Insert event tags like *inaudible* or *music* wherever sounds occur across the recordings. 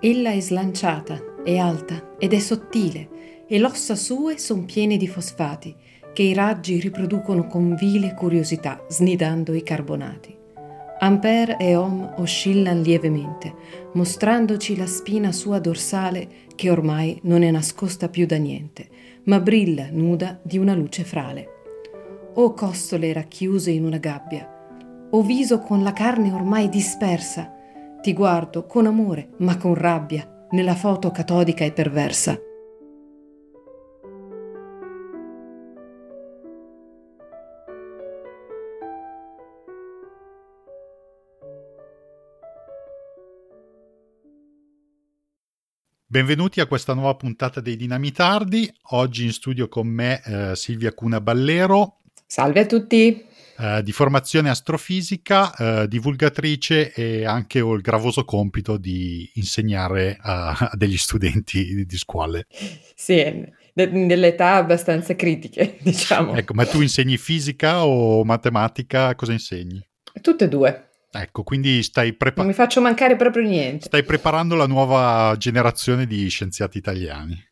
Ella è slanciata, è alta ed è sottile, e le ossa sue son piene di fosfati, che i raggi riproducono con vile curiosità, snidando i carbonati. Ampere e Om oscillan lievemente, mostrandoci la spina sua dorsale che ormai non è nascosta più da niente, ma brilla nuda di una luce frale. O costole racchiuse in una gabbia, o viso con la carne ormai dispersa, ti guardo con amore, ma con rabbia, nella foto catodica e perversa. Benvenuti a questa nuova puntata dei Dinamitardi. Oggi in studio con me eh, Silvia Cuna Ballero. Salve a tutti. Eh, di formazione astrofisica, eh, divulgatrice e anche ho il gravoso compito di insegnare a, a degli studenti di, scuole. Sì, nelle età abbastanza critiche, *laughs* diciamo. Ecco, ma tu insegni fisica o matematica? Cosa insegni? Tutte e due. Ecco, quindi stai preparando... Non mi faccio mancare proprio niente. Stai preparando la nuova generazione di scienziati italiani.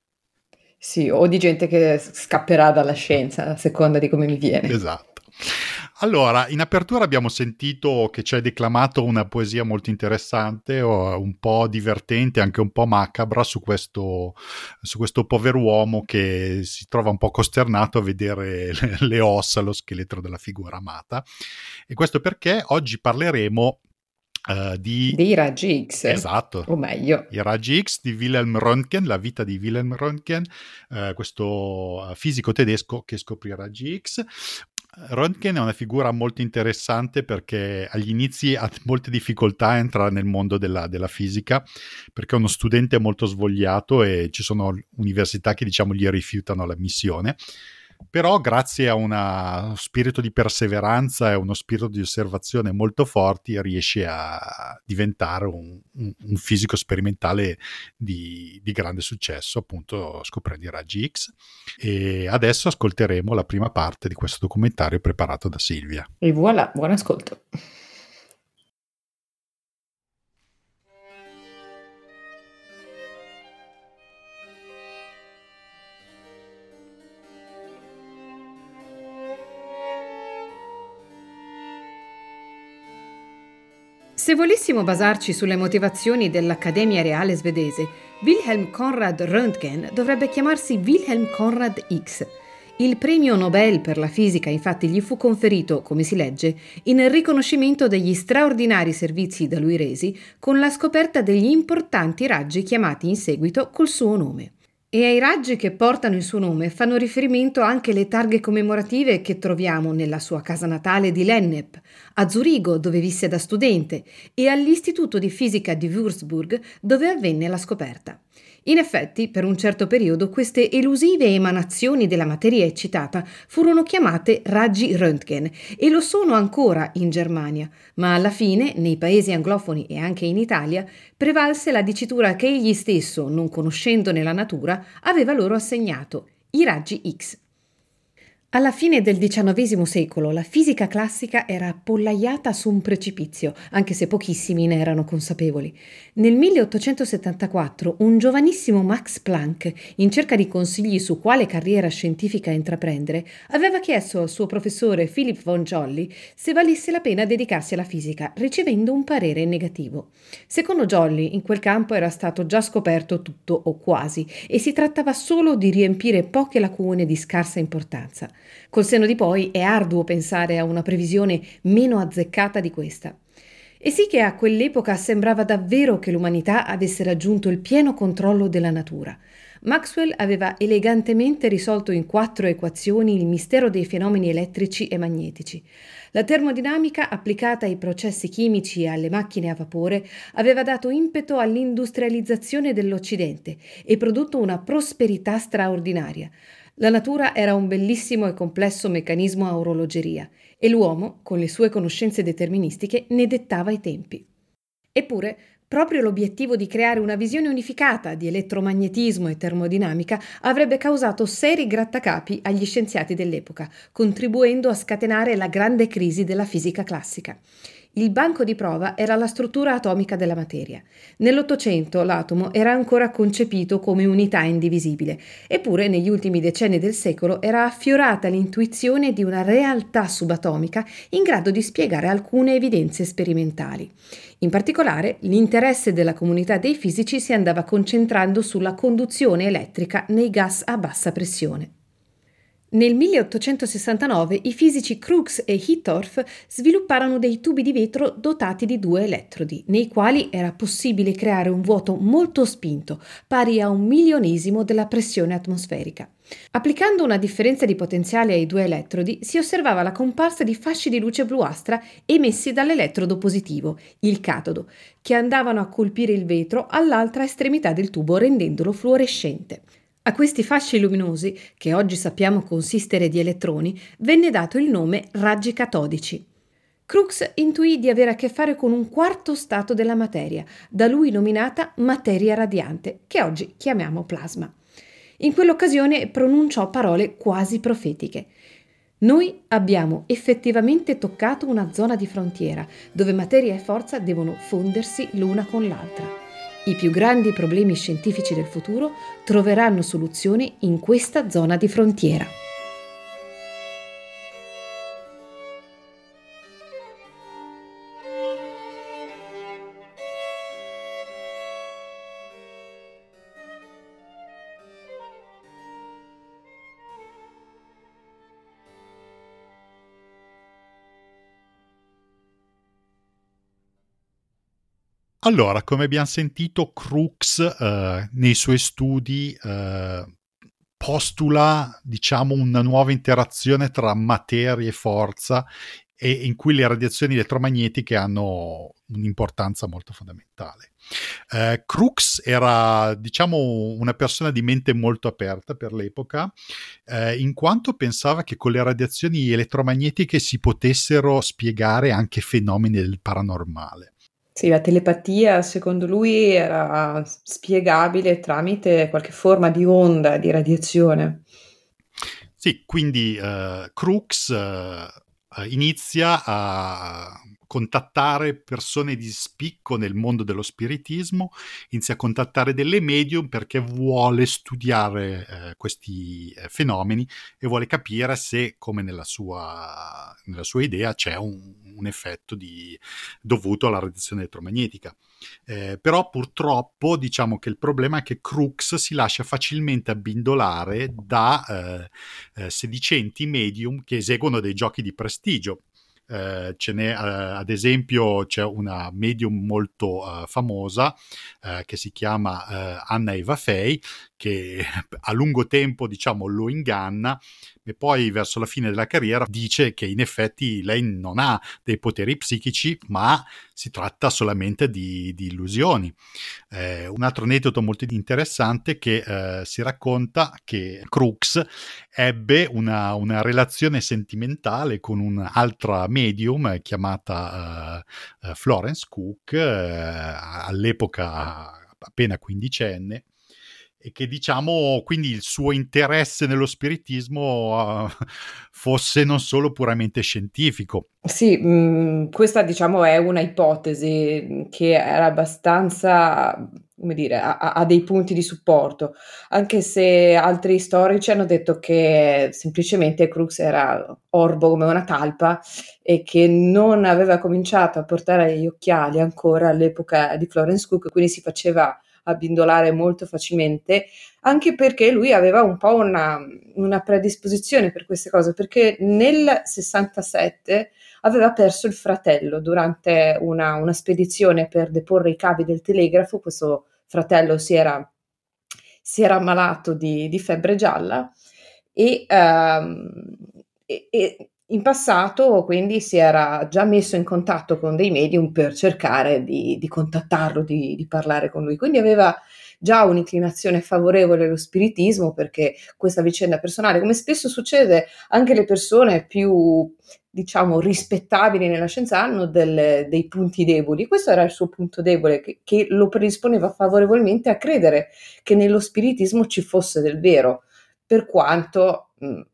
Sì, o di gente che scapperà dalla scienza, a seconda di come mi viene. Esatto. Allora, in apertura abbiamo sentito che ci hai declamato una poesia molto interessante, un po' divertente, anche un po' macabra su questo, su questo pover'uomo che si trova un po' costernato a vedere le, *laughs* le ossa, lo scheletro della figura amata. E questo perché oggi parleremo Uh, di... Dei raggi X. Esatto. O meglio. I raggi X di Wilhelm Röntgen, la vita di Wilhelm Röntgen, uh, questo fisico tedesco che scoprì i raggi X. Röntgen è una figura molto interessante perché agli inizi ha molte difficoltà a entrare nel mondo della, della, fisica perché è uno studente molto svogliato e ci sono università che diciamo gli rifiutano la missione però grazie a uno spirito di perseveranza e uno spirito di osservazione molto forti riesce a diventare un, un, un fisico sperimentale di, di, grande successo, appunto scoprendo i raggi X. E adesso ascolteremo la prima parte di questo documentario preparato da Silvia. E voilà, buon ascolto. Se volessimo basarci sulle motivazioni dell'Accademia Reale svedese, Wilhelm Conrad Röntgen dovrebbe chiamarsi Wilhelm Conrad X. Il premio Nobel per la fisica infatti gli fu conferito, come si legge, in riconoscimento degli straordinari servizi da lui resi con la scoperta degli importanti raggi chiamati in seguito col suo nome. E ai raggi che portano il suo nome fanno riferimento anche le targhe commemorative che troviamo nella sua casa natale di Lennep, a Zurigo dove visse da studente e all'Istituto di Fisica di Würzburg dove avvenne la scoperta. In effetti, per un certo periodo, queste elusive emanazioni della materia eccitata furono chiamate raggi Röntgen e lo sono ancora in Germania, ma alla fine, nei paesi anglofoni e anche in Italia, prevalse la dicitura che egli stesso, non conoscendone la natura, aveva loro assegnato, i raggi X. Alla fine del XIX secolo la fisica classica era appollaiata su un precipizio, anche se pochissimi ne erano consapevoli. Nel 1874 un giovanissimo Max Planck, in cerca di consigli su quale carriera scientifica intraprendere, aveva chiesto al suo professore Philip von Jolly se valesse la pena dedicarsi alla fisica, ricevendo un parere negativo. Secondo Jolly, in quel campo era stato già scoperto tutto o quasi, e si trattava solo di riempire poche lacune di scarsa importanza. Col senno di poi è arduo pensare a una previsione meno azzeccata di questa. E sì che a quell'epoca sembrava davvero che l'umanità avesse raggiunto il pieno controllo della natura. Maxwell aveva elegantemente risolto in quattro equazioni il mistero dei fenomeni elettrici e magnetici. La termodinamica applicata ai processi chimici e alle macchine a vapore aveva dato impeto all'industrializzazione dell'Occidente e prodotto una prosperità straordinaria. La natura era un bellissimo e complesso meccanismo a orologeria e l'uomo, con le sue conoscenze deterministiche, ne dettava i tempi. Eppure, proprio l'obiettivo di creare una visione unificata di elettromagnetismo e termodinamica avrebbe causato seri grattacapi agli scienziati dell'epoca, contribuendo a scatenare la grande crisi della fisica classica. Il banco di prova era la struttura atomica della materia. Nell'Ottocento l'atomo era ancora concepito come unità indivisibile, eppure negli ultimi decenni del secolo era affiorata l'intuizione di una realtà subatomica in grado di spiegare alcune evidenze sperimentali. In particolare, l'interesse della comunità dei fisici si andava concentrando sulla conduzione elettrica nei gas a bassa pressione. Nel 1869 i fisici Crookes e Hittorf svilupparono dei tubi di vetro dotati di due elettrodi, nei quali era possibile creare un vuoto molto spinto, pari a un milionesimo della pressione atmosferica. Applicando una differenza di potenziale ai due elettrodi, si osservava la comparsa di fasci di luce bluastra emessi dall'elettrodo positivo, il catodo, che andavano a colpire il vetro all'altra estremità del tubo rendendolo fluorescente. A questi fasci luminosi, che oggi sappiamo consistere di elettroni, venne dato il nome raggi catodici. Crookes intuì di avere a che fare con un quarto stato della materia, da lui nominata materia radiante, che oggi chiamiamo plasma. In quell'occasione pronunciò parole quasi profetiche. Noi abbiamo effettivamente toccato una zona di frontiera, dove materia e forza devono fondersi l'una con l'altra. I più grandi problemi scientifici del futuro troveranno soluzione in questa zona di frontiera. Allora, come abbiamo sentito, Crookes eh, nei suoi studi eh, postula, diciamo, una nuova interazione tra materia e forza e in cui le radiazioni elettromagnetiche hanno un'importanza molto fondamentale. Eh, Crookes era, diciamo, una persona di mente molto aperta per l'epoca, eh, in quanto pensava che con le radiazioni elettromagnetiche si potessero spiegare anche fenomeni del paranormale. Sì, la telepatia secondo lui era spiegabile tramite qualche forma di onda, di radiazione. Sì, quindi uh, Crookes uh, inizia a contattare persone di spicco nel mondo dello spiritismo, inizia a contattare delle medium perché vuole studiare eh, questi eh, fenomeni e vuole capire se, come nella sua, nella sua idea, c'è un, un effetto di, dovuto alla radiazione elettromagnetica. Eh, però purtroppo diciamo che il problema è che Crux si lascia facilmente abbindolare da eh, eh, sedicenti medium che eseguono dei giochi di prestigio eh, ce n'è, eh, ad esempio, c'è una medium molto uh, famosa uh, che si chiama uh, Anna Eva Fay, che *laughs* a lungo tempo, diciamo, lo inganna e poi verso la fine della carriera dice che in effetti lei non ha dei poteri psichici, ma si tratta solamente di, di illusioni. Eh, un altro aneddoto molto interessante che eh, si racconta che Crooks ebbe una, una, relazione sentimentale con un'altra medium chiamata uh, Florence Cook, uh, all'epoca appena quindicenne, e che diciamo quindi il suo interesse nello spiritismo uh, fosse non solo puramente scientifico. Sì, mh, mm, questa diciamo è una ipotesi che era abbastanza, come dire, ha, dei punti di supporto, anche se altri storici hanno detto che semplicemente Crux era orbo come una talpa e che non aveva cominciato a portare gli occhiali ancora all'epoca di Florence Cook, quindi si faceva abbindolare molto facilmente, anche perché lui aveva un po' una, una predisposizione per queste cose, perché nel 67 aveva perso il fratello durante una, una spedizione per deporre i cavi del telegrafo, questo fratello si era, si era ammalato di, di febbre gialla e, um, e, e in passato quindi si era già messo in contatto con dei medium per cercare di, di contattarlo, di, di, parlare con lui, quindi aveva già un'inclinazione favorevole allo spiritismo perché questa vicenda personale, come spesso succede, anche le persone più diciamo rispettabili nella scienza hanno del, dei punti deboli. Questo era il suo punto debole che, che lo predisponeva favorevolmente a credere che nello spiritismo ci fosse del vero per quanto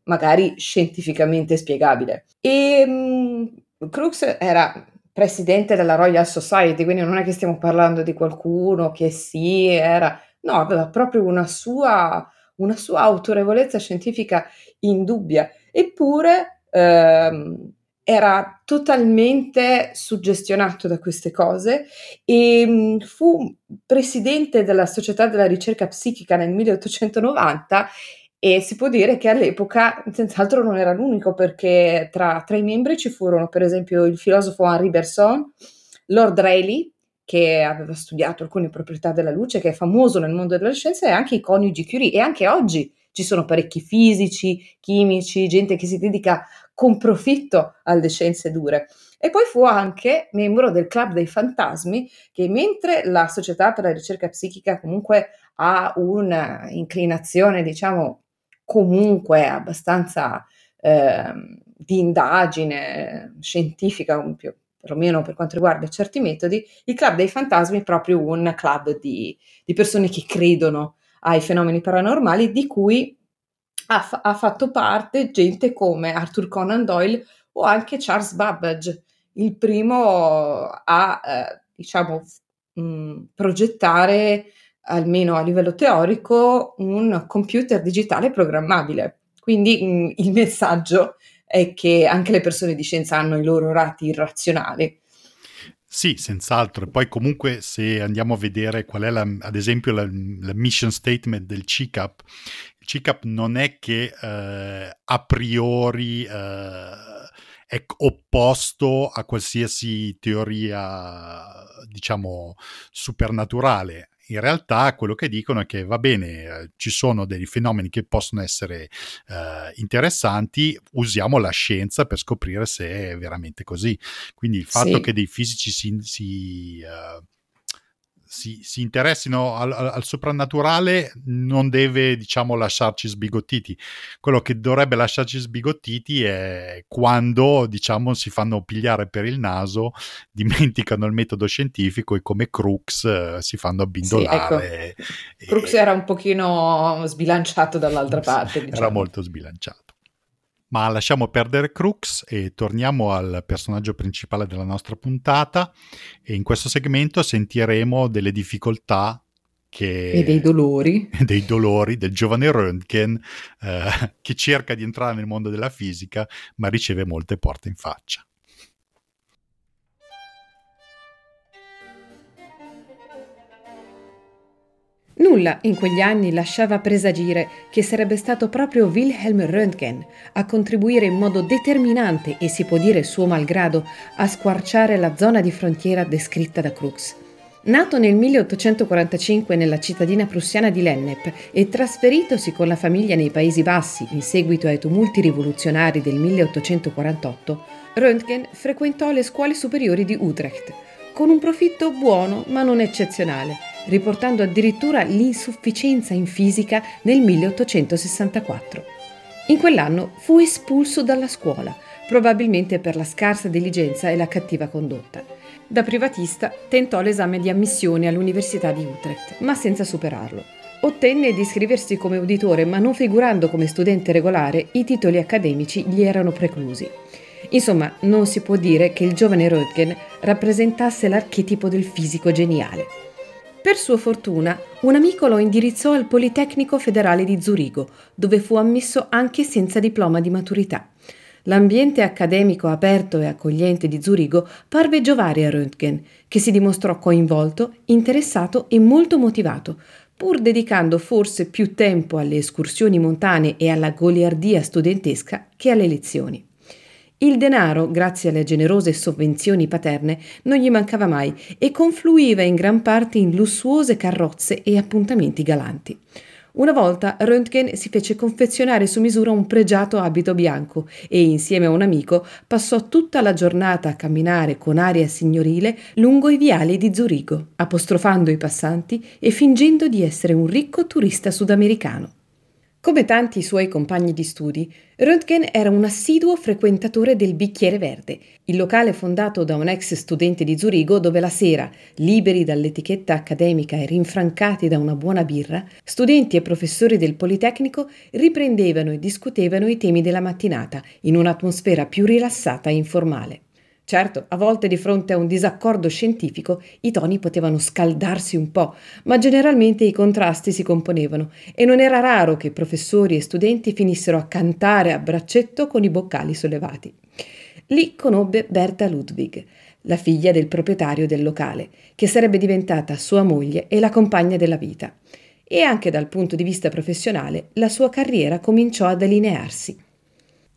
magari scientificamente spiegabile. E mh, Crookes era presidente della Royal Society, quindi non è che stiamo parlando di qualcuno che sì, era, no, aveva proprio una sua, una sua autorevolezza scientifica indubbia, eppure ehm, era totalmente suggestionato da queste cose e mm, fu presidente della Società della ricerca psichica nel 1890 e si può dire che all'epoca senz'altro non era l'unico perché tra, tra i membri ci furono per esempio il filosofo Henri Bergson, Lord Rayleigh, che aveva studiato alcune proprietà della luce, che è famoso nel mondo della scienza, e anche i coniugi Curie. E anche oggi ci sono parecchi fisici, chimici, gente che si dedica con profitto alle scienze dure. E poi fu anche membro del Club dei Fantasmi, che mentre la Società per la ricerca psichica comunque ha un'inclinazione, diciamo, comunque abbastanza eh, di indagine scientifica, più, perlomeno per quanto riguarda certi metodi, il Club dei Fantasmi è proprio un club di, di persone che credono ai fenomeni paranormali, di cui ha, fa- ha fatto parte gente come Arthur Conan Doyle o anche Charles Babbage, il primo a, eh, diciamo, mh, progettare, almeno a livello teorico, un computer digitale programmabile. Quindi mh, il *laughs* messaggio è che anche le persone di scienza hanno i loro rati irrazionali. Sì, senz'altro. E poi comunque se andiamo a vedere qual è la, ad esempio la, la mission statement del CICAP, il CICAP non è che eh, a priori eh, è opposto a qualsiasi teoria, diciamo, supernaturale in realtà quello che dicono è che va bene, eh, ci sono dei fenomeni che possono essere eh, interessanti, usiamo la scienza per scoprire se è veramente così. Quindi il fatto sì. che dei fisici si, si uh, si, si interessino al, al, soprannaturale non deve, diciamo, lasciarci sbigottiti. Quello che dovrebbe lasciarci sbigottiti è quando, diciamo, si fanno pigliare per il naso, *laughs* dimenticano il metodo scientifico e come Crux eh, si fanno abbindolare. Sì, ecco. e, Crux era un pochino sbilanciato dall'altra *laughs* parte. Diciamo. Era molto sbilanciato. Ma lasciamo perdere Crux e torniamo al personaggio principale della nostra puntata e in questo segmento sentiremo delle difficoltà che... e dei dolori. *laughs* dei dolori del giovane Röntgen eh, che cerca di entrare nel mondo della fisica ma riceve molte porte in faccia. Nulla in quegli anni lasciava presagire che sarebbe stato proprio Wilhelm Röntgen a contribuire in modo determinante e si può dire suo malgrado a squarciare la zona di frontiera descritta da Crookes. Nato nel 1845 nella cittadina prussiana di Lennep e trasferitosi con la famiglia nei Paesi Bassi in seguito ai tumulti rivoluzionari del 1848, Röntgen frequentò le scuole superiori di Utrecht, con un profitto buono ma non eccezionale riportando addirittura l'insufficienza in fisica nel 1864. In quell'anno fu espulso dalla scuola, probabilmente per la scarsa diligenza e la cattiva condotta. Da privatista tentò l'esame di ammissione all'Università di Utrecht, ma senza superarlo. Ottenne di iscriversi come uditore, ma non figurando come studente regolare, i titoli accademici gli erano preclusi. Insomma, non si può dire che il giovane Röntgen rappresentasse l'archetipo del fisico geniale. Per sua fortuna, un amico lo indirizzò al Politecnico Federale di Zurigo, dove fu ammesso anche senza diploma di maturità. L'ambiente accademico aperto e accogliente di Zurigo parve giovare a Röntgen, che si dimostrò coinvolto, interessato e molto motivato, pur dedicando forse più tempo alle escursioni montane e alla goliardia studentesca che alle lezioni. Il denaro, grazie alle generose sovvenzioni paterne, non gli mancava mai e confluiva in gran parte in lussuose carrozze e appuntamenti galanti. Una volta Röntgen si fece confezionare su misura un pregiato abito bianco e insieme a un amico passò tutta la giornata a camminare con aria signorile lungo i viali di Zurigo, apostrofando i passanti e fingendo di essere un ricco turista sudamericano. Come tanti suoi compagni di studi, Röntgen era un assiduo frequentatore del Bicchiere Verde, il locale fondato da un ex studente di Zurigo dove la sera, liberi dall'etichetta accademica e rinfrancati da una buona birra, studenti e professori del Politecnico riprendevano e discutevano i temi della mattinata in un'atmosfera più rilassata e informale. Certo, a volte di fronte a un disaccordo scientifico i toni potevano scaldarsi un po', ma generalmente i contrasti si componevano e non era raro che professori e studenti finissero a cantare a braccetto con i boccali sollevati. Lì conobbe Berta Ludwig, la figlia del proprietario del locale, che sarebbe diventata sua moglie e la compagna della vita. E anche dal punto di vista professionale la sua carriera cominciò a delinearsi.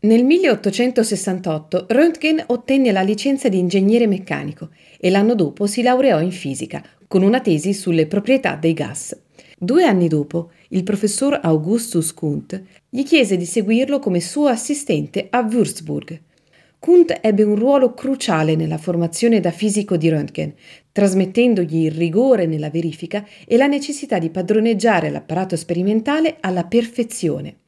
Nel 1868 Röntgen ottenne la licenza di ingegnere meccanico e l'anno dopo si laureò in fisica con una tesi sulle proprietà dei gas. Due anni dopo, il professor Augustus Kunt gli chiese di seguirlo come suo assistente a Würzburg. Kunt ebbe un ruolo cruciale nella formazione da fisico di Röntgen, trasmettendogli il rigore nella verifica e la necessità di padroneggiare l'apparato sperimentale alla perfezione.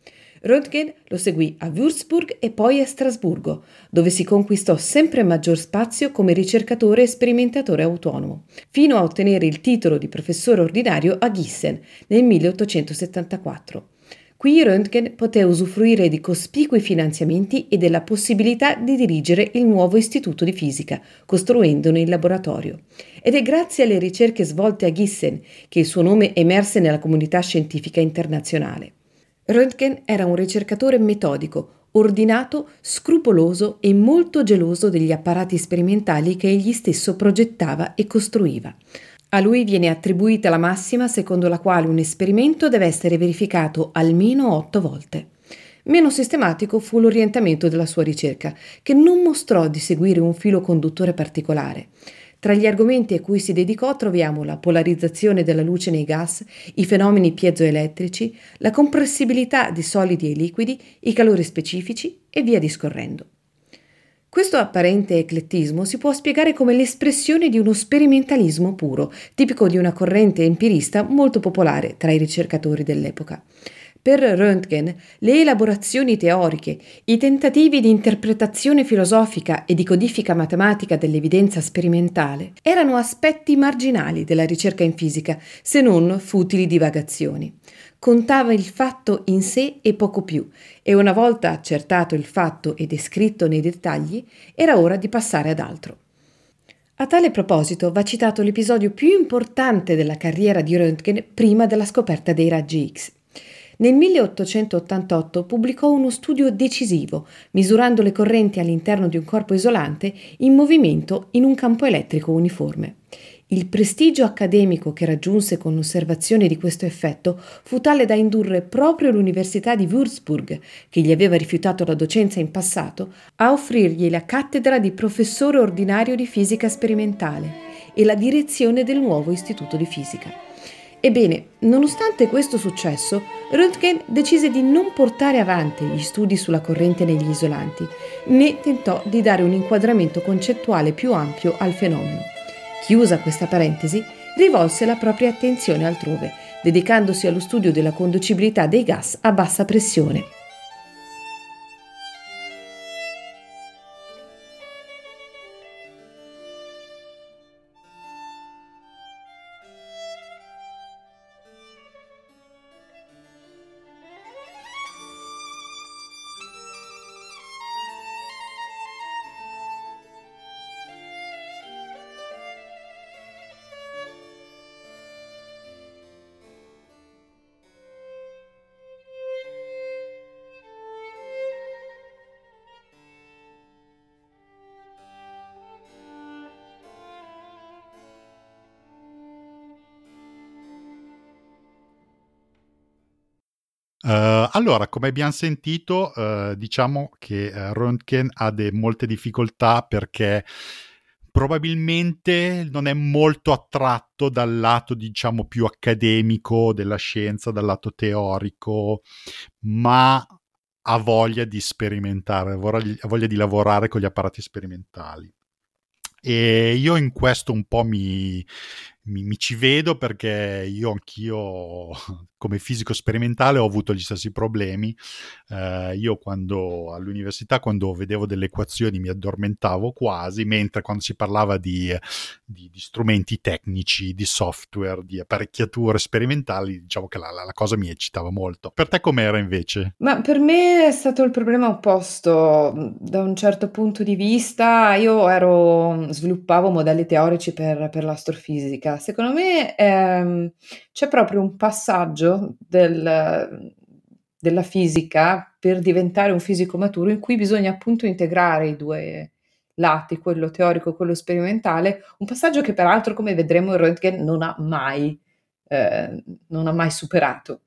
Röntgen lo seguì a Würzburg e poi a Strasburgo, dove si conquistò sempre maggior spazio come ricercatore e sperimentatore autonomo, fino a ottenere il titolo di professore ordinario a Gießen nel 1874. Qui Röntgen poté usufruire di cospicui finanziamenti e della possibilità di dirigere il nuovo istituto di fisica, costruendone il laboratorio. Ed è grazie alle ricerche svolte a Gießen che il suo nome emerse nella comunità scientifica internazionale. Röntgen era un ricercatore metodico, ordinato, scrupoloso e molto geloso degli apparati sperimentali che egli stesso progettava e costruiva. A lui viene attribuita la massima secondo la quale un esperimento deve essere verificato almeno otto volte. Meno sistematico fu l'orientamento della sua ricerca, che non mostrò di seguire un filo conduttore particolare. Tra gli argomenti a cui si dedicò troviamo la polarizzazione della luce nei gas, i fenomeni piezoelettrici, la compressibilità di solidi e liquidi, i calori specifici e via discorrendo. Questo apparente eclettismo si può spiegare come l'espressione di uno sperimentalismo puro, tipico di una corrente empirista molto popolare tra i ricercatori dell'epoca. Per Röntgen, le elaborazioni teoriche, i tentativi di interpretazione filosofica e di codifica matematica dell'evidenza sperimentale erano aspetti marginali della ricerca in fisica, se non futili divagazioni. Contava il fatto in sé e poco più, e una volta accertato il fatto e descritto nei dettagli, era ora di passare ad altro. A tale proposito va citato l'episodio più importante della carriera di Röntgen prima della scoperta dei raggi X. Nel 1888 pubblicò uno studio decisivo, misurando le correnti all'interno di un corpo isolante in movimento in un campo elettrico uniforme. Il prestigio accademico che raggiunse con l'osservazione di questo effetto fu tale da indurre proprio l'Università di Würzburg, che gli aveva rifiutato la docenza in passato, a offrirgli la cattedra di professore ordinario di fisica sperimentale e la direzione del nuovo istituto di fisica. Ebbene, nonostante questo successo, Röntgen decise di non portare avanti gli studi sulla corrente negli isolanti, né tentò di dare un inquadramento concettuale più ampio al fenomeno. Chiusa questa parentesi, rivolse la propria attenzione altrove, dedicandosi allo studio della conducibilità dei gas a bassa pressione. Allora, come abbiamo sentito, uh, diciamo che uh, Röntgen ha de- molte difficoltà perché probabilmente non è molto attratto dal lato, diciamo, più accademico della scienza, dal lato teorico, ma ha voglia di sperimentare, ha voglia di lavorare con gli apparati sperimentali. E io in questo un po' mi, mi, mi, ci vedo perché io anch'io *laughs* come fisico sperimentale ho avuto gli stessi problemi. Eh, io quando all'università, quando vedevo delle equazioni, mi addormentavo quasi, mentre quando si parlava di, di, di strumenti tecnici, di software, di apparecchiature sperimentali, diciamo che la, la, la, cosa mi eccitava molto. Per te com'era invece? Ma per me è stato il problema opposto. Da un certo punto di vista, io ero, sviluppavo modelli teorici per, per l'astrofisica. Secondo me ehm, c'è proprio un passaggio del, della fisica per diventare un fisico maturo in cui bisogna appunto integrare i due lati, quello teorico e quello sperimentale, un passaggio che peraltro, come vedremo, il Röntgen non ha mai, eh, non ha mai superato.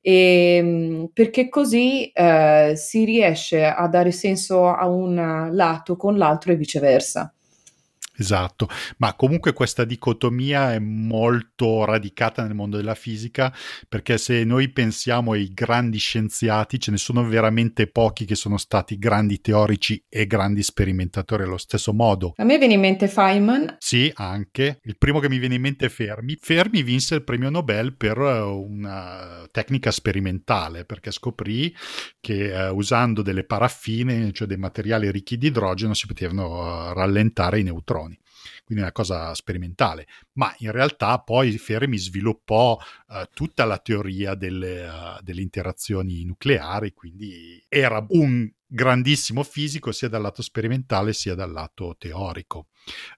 E, ehm, perché così eh, si riesce a dare senso a un lato con l'altro e viceversa. Esatto, ma comunque questa dicotomia è molto radicata nel mondo della fisica perché se noi pensiamo ai grandi scienziati ce ne sono veramente pochi che sono stati grandi teorici e grandi sperimentatori allo stesso modo. A me viene in mente Feynman. Sì, anche. Il primo che mi viene in mente è Fermi. Fermi vinse il premio Nobel per eh, una tecnica sperimentale perché scoprì che uh, usando delle paraffine, cioè dei materiali ricchi di idrogeno, si potevano uh, rallentare i neutroni quindi una cosa sperimentale, ma in realtà poi Fermi sviluppò uh, tutta la teoria delle, uh, delle, interazioni nucleari, quindi era un grandissimo fisico sia dal lato sperimentale sia dal lato teorico.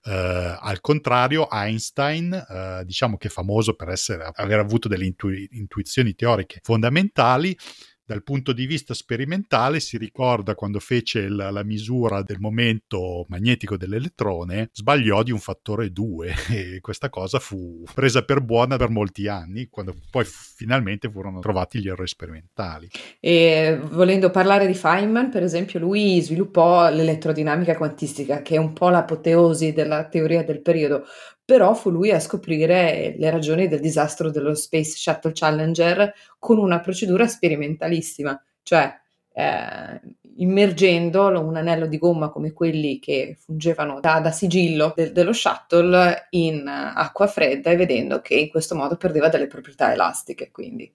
Uh, al contrario, Einstein, diciamo che è famoso per essere, aver avuto delle intu- intuizioni teoriche fondamentali, dal punto di vista sperimentale si ricorda quando fece la, la, misura del momento magnetico dell'elettrone, sbagliò di un fattore 2 *laughs* e questa cosa fu presa per buona per molti anni, quando poi finalmente furono trovati gli errori sperimentali. E volendo parlare di Feynman, per esempio, lui sviluppò l'elettrodinamica quantistica, che è un po' l'apoteosi della teoria del periodo, però fu lui a scoprire le ragioni del disastro dello Space Shuttle Challenger con una procedura sperimentalissima, cioè eh, immergendo un anello di gomma come quelli che fungevano da, da sigillo de, dello shuttle in acqua fredda e vedendo che in questo modo perdeva delle proprietà elastiche, quindi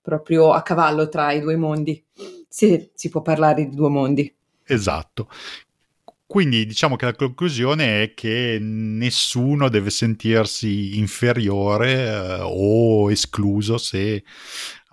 proprio a cavallo tra i due mondi. Si, si può parlare di due mondi. Esatto. Quindi diciamo che la conclusione è che nessuno deve sentirsi inferiore eh, o escluso se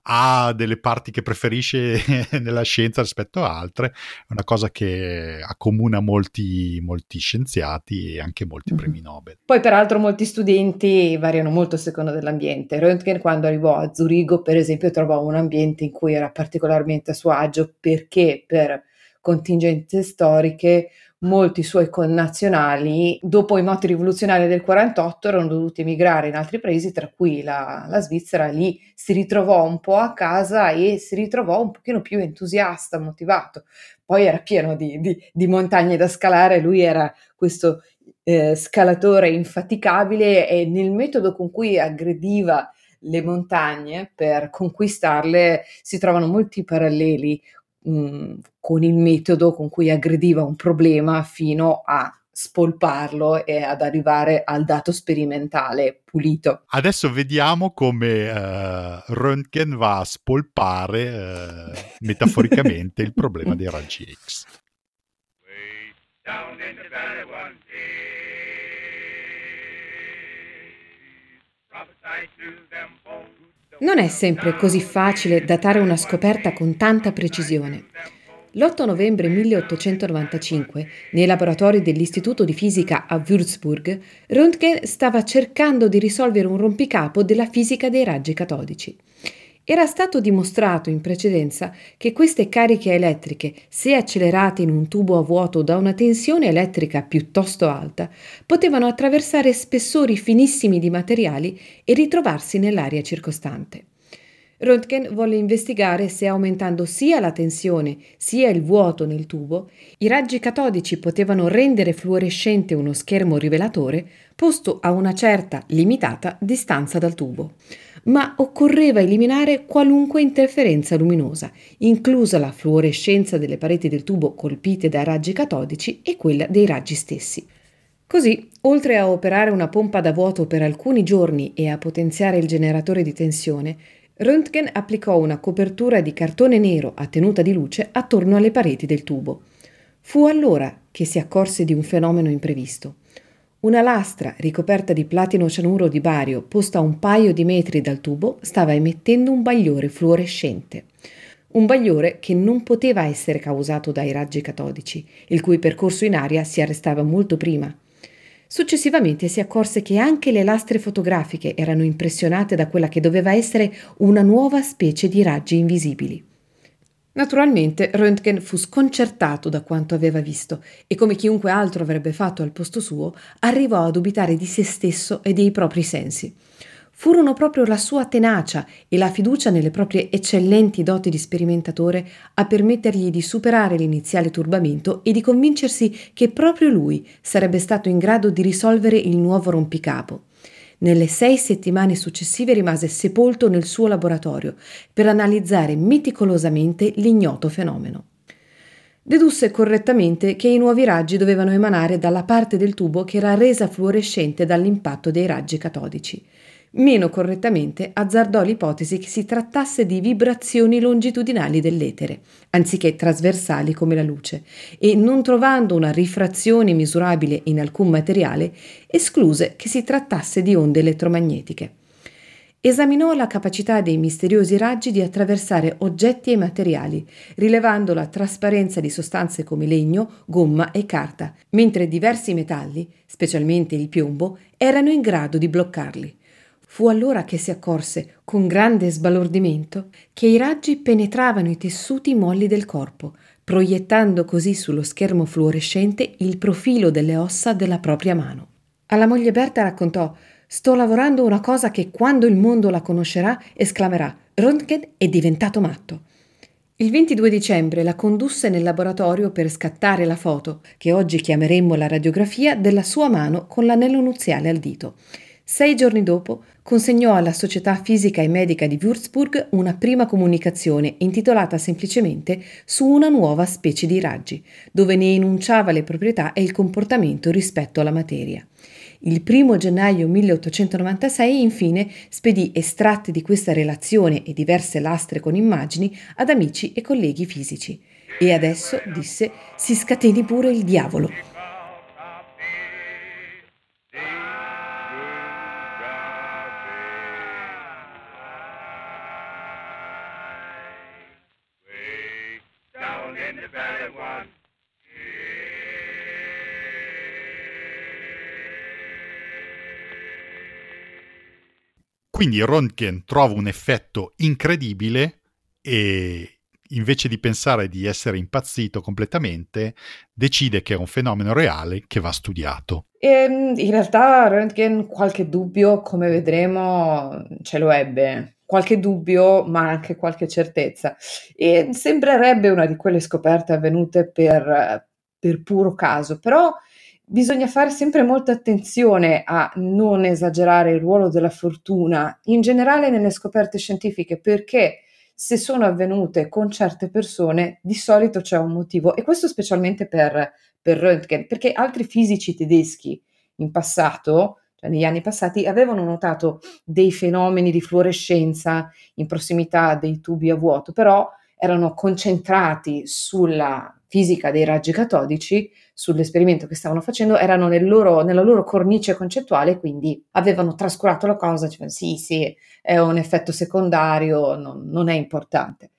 ha delle parti che preferisce *laughs* nella scienza rispetto a altre, è una cosa che accomuna molti, molti scienziati e anche molti mm-hmm. premi Nobel. Poi peraltro molti studenti variano molto a seconda dell'ambiente. Röntgen quando arrivò a Zurigo per esempio trovò un ambiente in cui era particolarmente a suo agio perché per contingenze storiche molti suoi connazionali, dopo i moti rivoluzionari del 48, erano dovuti emigrare in altri paesi, tra cui la, la, Svizzera. Lì si ritrovò un po' a casa e si ritrovò un pochino più entusiasta, motivato. Poi era pieno di, di, di montagne da scalare, lui era questo eh, scalatore infaticabile e nel metodo con cui aggrediva le montagne per conquistarle si trovano molti paralleli mh, con il metodo con cui aggrediva un problema fino a spolparlo e ad arrivare al dato sperimentale pulito. Adesso vediamo come uh, Röntgen va a spolpare uh, *laughs* metaforicamente il problema dei raggi X. Non è sempre così facile datare una scoperta con tanta precisione. L'8 novembre 1895, nei laboratori dell'Istituto di Fisica a Würzburg, Röntgen stava cercando di risolvere un rompicapo della fisica dei raggi catodici. Era stato dimostrato in precedenza che queste cariche elettriche, se accelerate in un tubo a vuoto da una tensione elettrica piuttosto alta, potevano attraversare spessori finissimi di materiali e ritrovarsi nell'aria circostante. Röntgen volle investigare se aumentando sia la tensione sia il vuoto nel tubo, i raggi catodici potevano rendere fluorescente uno schermo rivelatore posto a una certa limitata distanza dal tubo ma occorreva eliminare qualunque interferenza luminosa, inclusa la fluorescenza delle pareti del tubo colpite dai raggi catodici e quella dei raggi stessi. Così, oltre a operare una pompa da vuoto per alcuni giorni e a potenziare il generatore di tensione, Röntgen applicò una copertura di cartone nero a tenuta di luce attorno alle pareti del tubo. Fu allora che si accorse di un fenomeno imprevisto. Una lastra ricoperta di platino cianuro di bario, posta a un paio di metri dal tubo, stava emettendo un bagliore fluorescente. Un bagliore che non poteva essere causato dai raggi catodici, il cui percorso in aria si arrestava molto prima. Successivamente si accorse che anche le lastre fotografiche erano impressionate da quella che doveva essere una nuova specie di raggi invisibili. Naturalmente Röntgen fu sconcertato da quanto aveva visto e come chiunque altro avrebbe fatto al posto suo, arrivò a dubitare di se stesso e dei propri sensi. Furono proprio la sua tenacia e la fiducia nelle proprie eccellenti doti di sperimentatore a permettergli di superare l'iniziale turbamento e di convincersi che proprio lui sarebbe stato in grado di risolvere il nuovo rompicapo. Nelle sei settimane successive rimase sepolto nel suo laboratorio per analizzare meticolosamente l'ignoto fenomeno. Dedusse correttamente che i nuovi raggi dovevano emanare dalla parte del tubo che era resa fluorescente dall'impatto dei raggi catodici. Meno correttamente azzardò l'ipotesi che si trattasse di vibrazioni longitudinali dell'etere, anziché trasversali come la luce, e non trovando una rifrazione misurabile in alcun materiale, escluse che si trattasse di onde elettromagnetiche. Esaminò la capacità dei misteriosi raggi di attraversare oggetti e materiali, rilevando la trasparenza di sostanze come legno, gomma e carta, mentre diversi metalli, specialmente il piombo, erano in grado di bloccarli. Fu allora che si accorse, con grande sbalordimento, che i raggi penetravano i tessuti molli del corpo, proiettando così sullo schermo fluorescente il profilo delle ossa della propria mano. Alla moglie Berta raccontò Sto lavorando una cosa che quando il mondo la conoscerà esclamerà Röntgen è diventato matto. Il 22 dicembre la condusse nel laboratorio per scattare la foto, che oggi chiameremmo la radiografia, della sua mano con l'anello nuziale al dito. Sei giorni dopo consegnò alla Società Fisica e Medica di Würzburg una prima comunicazione intitolata semplicemente su una nuova specie di raggi, dove ne enunciava le proprietà e il comportamento rispetto alla materia. Il 1 gennaio 1896 infine spedì estratti di questa relazione e diverse lastre con immagini ad amici e colleghi fisici. E adesso, disse, si scateni pure il diavolo. Quindi Röntgen trova un effetto incredibile e invece di pensare di essere impazzito completamente, decide che è un fenomeno reale che va studiato. E ehm, in realtà Röntgen qualche dubbio, come vedremo, ce lo ebbe. Qualche dubbio, ma anche qualche certezza. E sembrerebbe una di quelle scoperte avvenute per, per puro caso, però bisogna fare sempre molta attenzione a non esagerare il ruolo della fortuna in generale nelle scoperte scientifiche perché se sono avvenute con certe persone di solito c'è un motivo e questo specialmente per, per Röntgen perché altri fisici tedeschi in passato cioè negli anni passati avevano notato dei fenomeni di fluorescenza in prossimità dei tubi a vuoto però erano concentrati sulla fisica dei raggi catodici, sull'esperimento che stavano facendo, erano nel loro, nella loro cornice concettuale, quindi avevano trascurato la cosa, cioè sì, sì, è un effetto secondario, non, non è importante.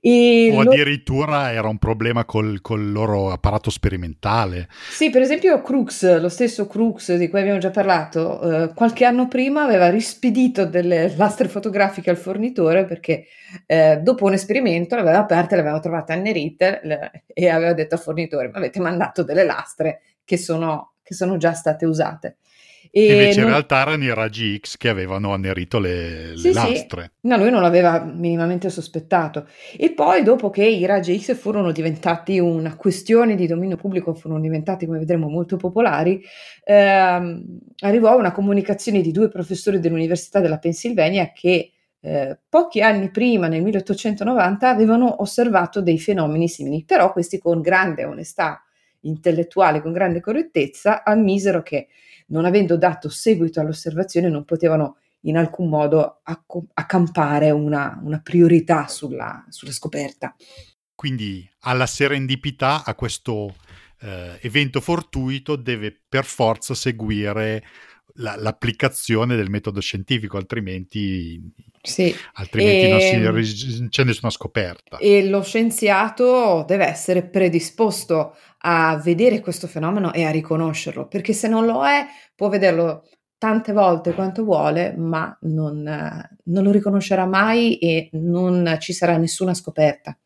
E o addirittura lo... era un problema col, col, loro apparato sperimentale. Sì, per esempio Crux, lo stesso Crux di cui abbiamo già parlato, eh, qualche anno prima aveva rispedito delle lastre fotografiche al fornitore perché eh, dopo un esperimento le aveva aperte, le aveva trovate annerite le, e aveva detto al fornitore, mi avete mandato delle lastre che sono, che sono già state usate. E Invece non... in realtà erano i raggi X che avevano annerito le, sì, lastre. Sì. No, lui non l'aveva minimamente sospettato. E poi dopo che i raggi X furono diventati una questione di dominio pubblico, furono diventati, come vedremo, molto popolari, ehm, arrivò una comunicazione di due professori dell'Università della Pennsylvania che eh, pochi anni prima, nel 1890, avevano osservato dei fenomeni simili, però questi con grande onestà intellettuale con grande correttezza, ammisero che non avendo dato seguito all'osservazione non potevano in alcun modo acc- accampare una, una priorità sulla, sulla, scoperta. Quindi alla serendipità, a questo eh, evento fortuito, deve per forza seguire la, l'applicazione del metodo scientifico, altrimenti, sì. altrimenti e, non, si, non c'è nessuna scoperta. E lo scienziato deve essere predisposto a vedere questo fenomeno e a riconoscerlo, perché se non lo è, può vederlo tante volte quanto vuole, ma non, non lo riconoscerà mai e non ci sarà nessuna scoperta.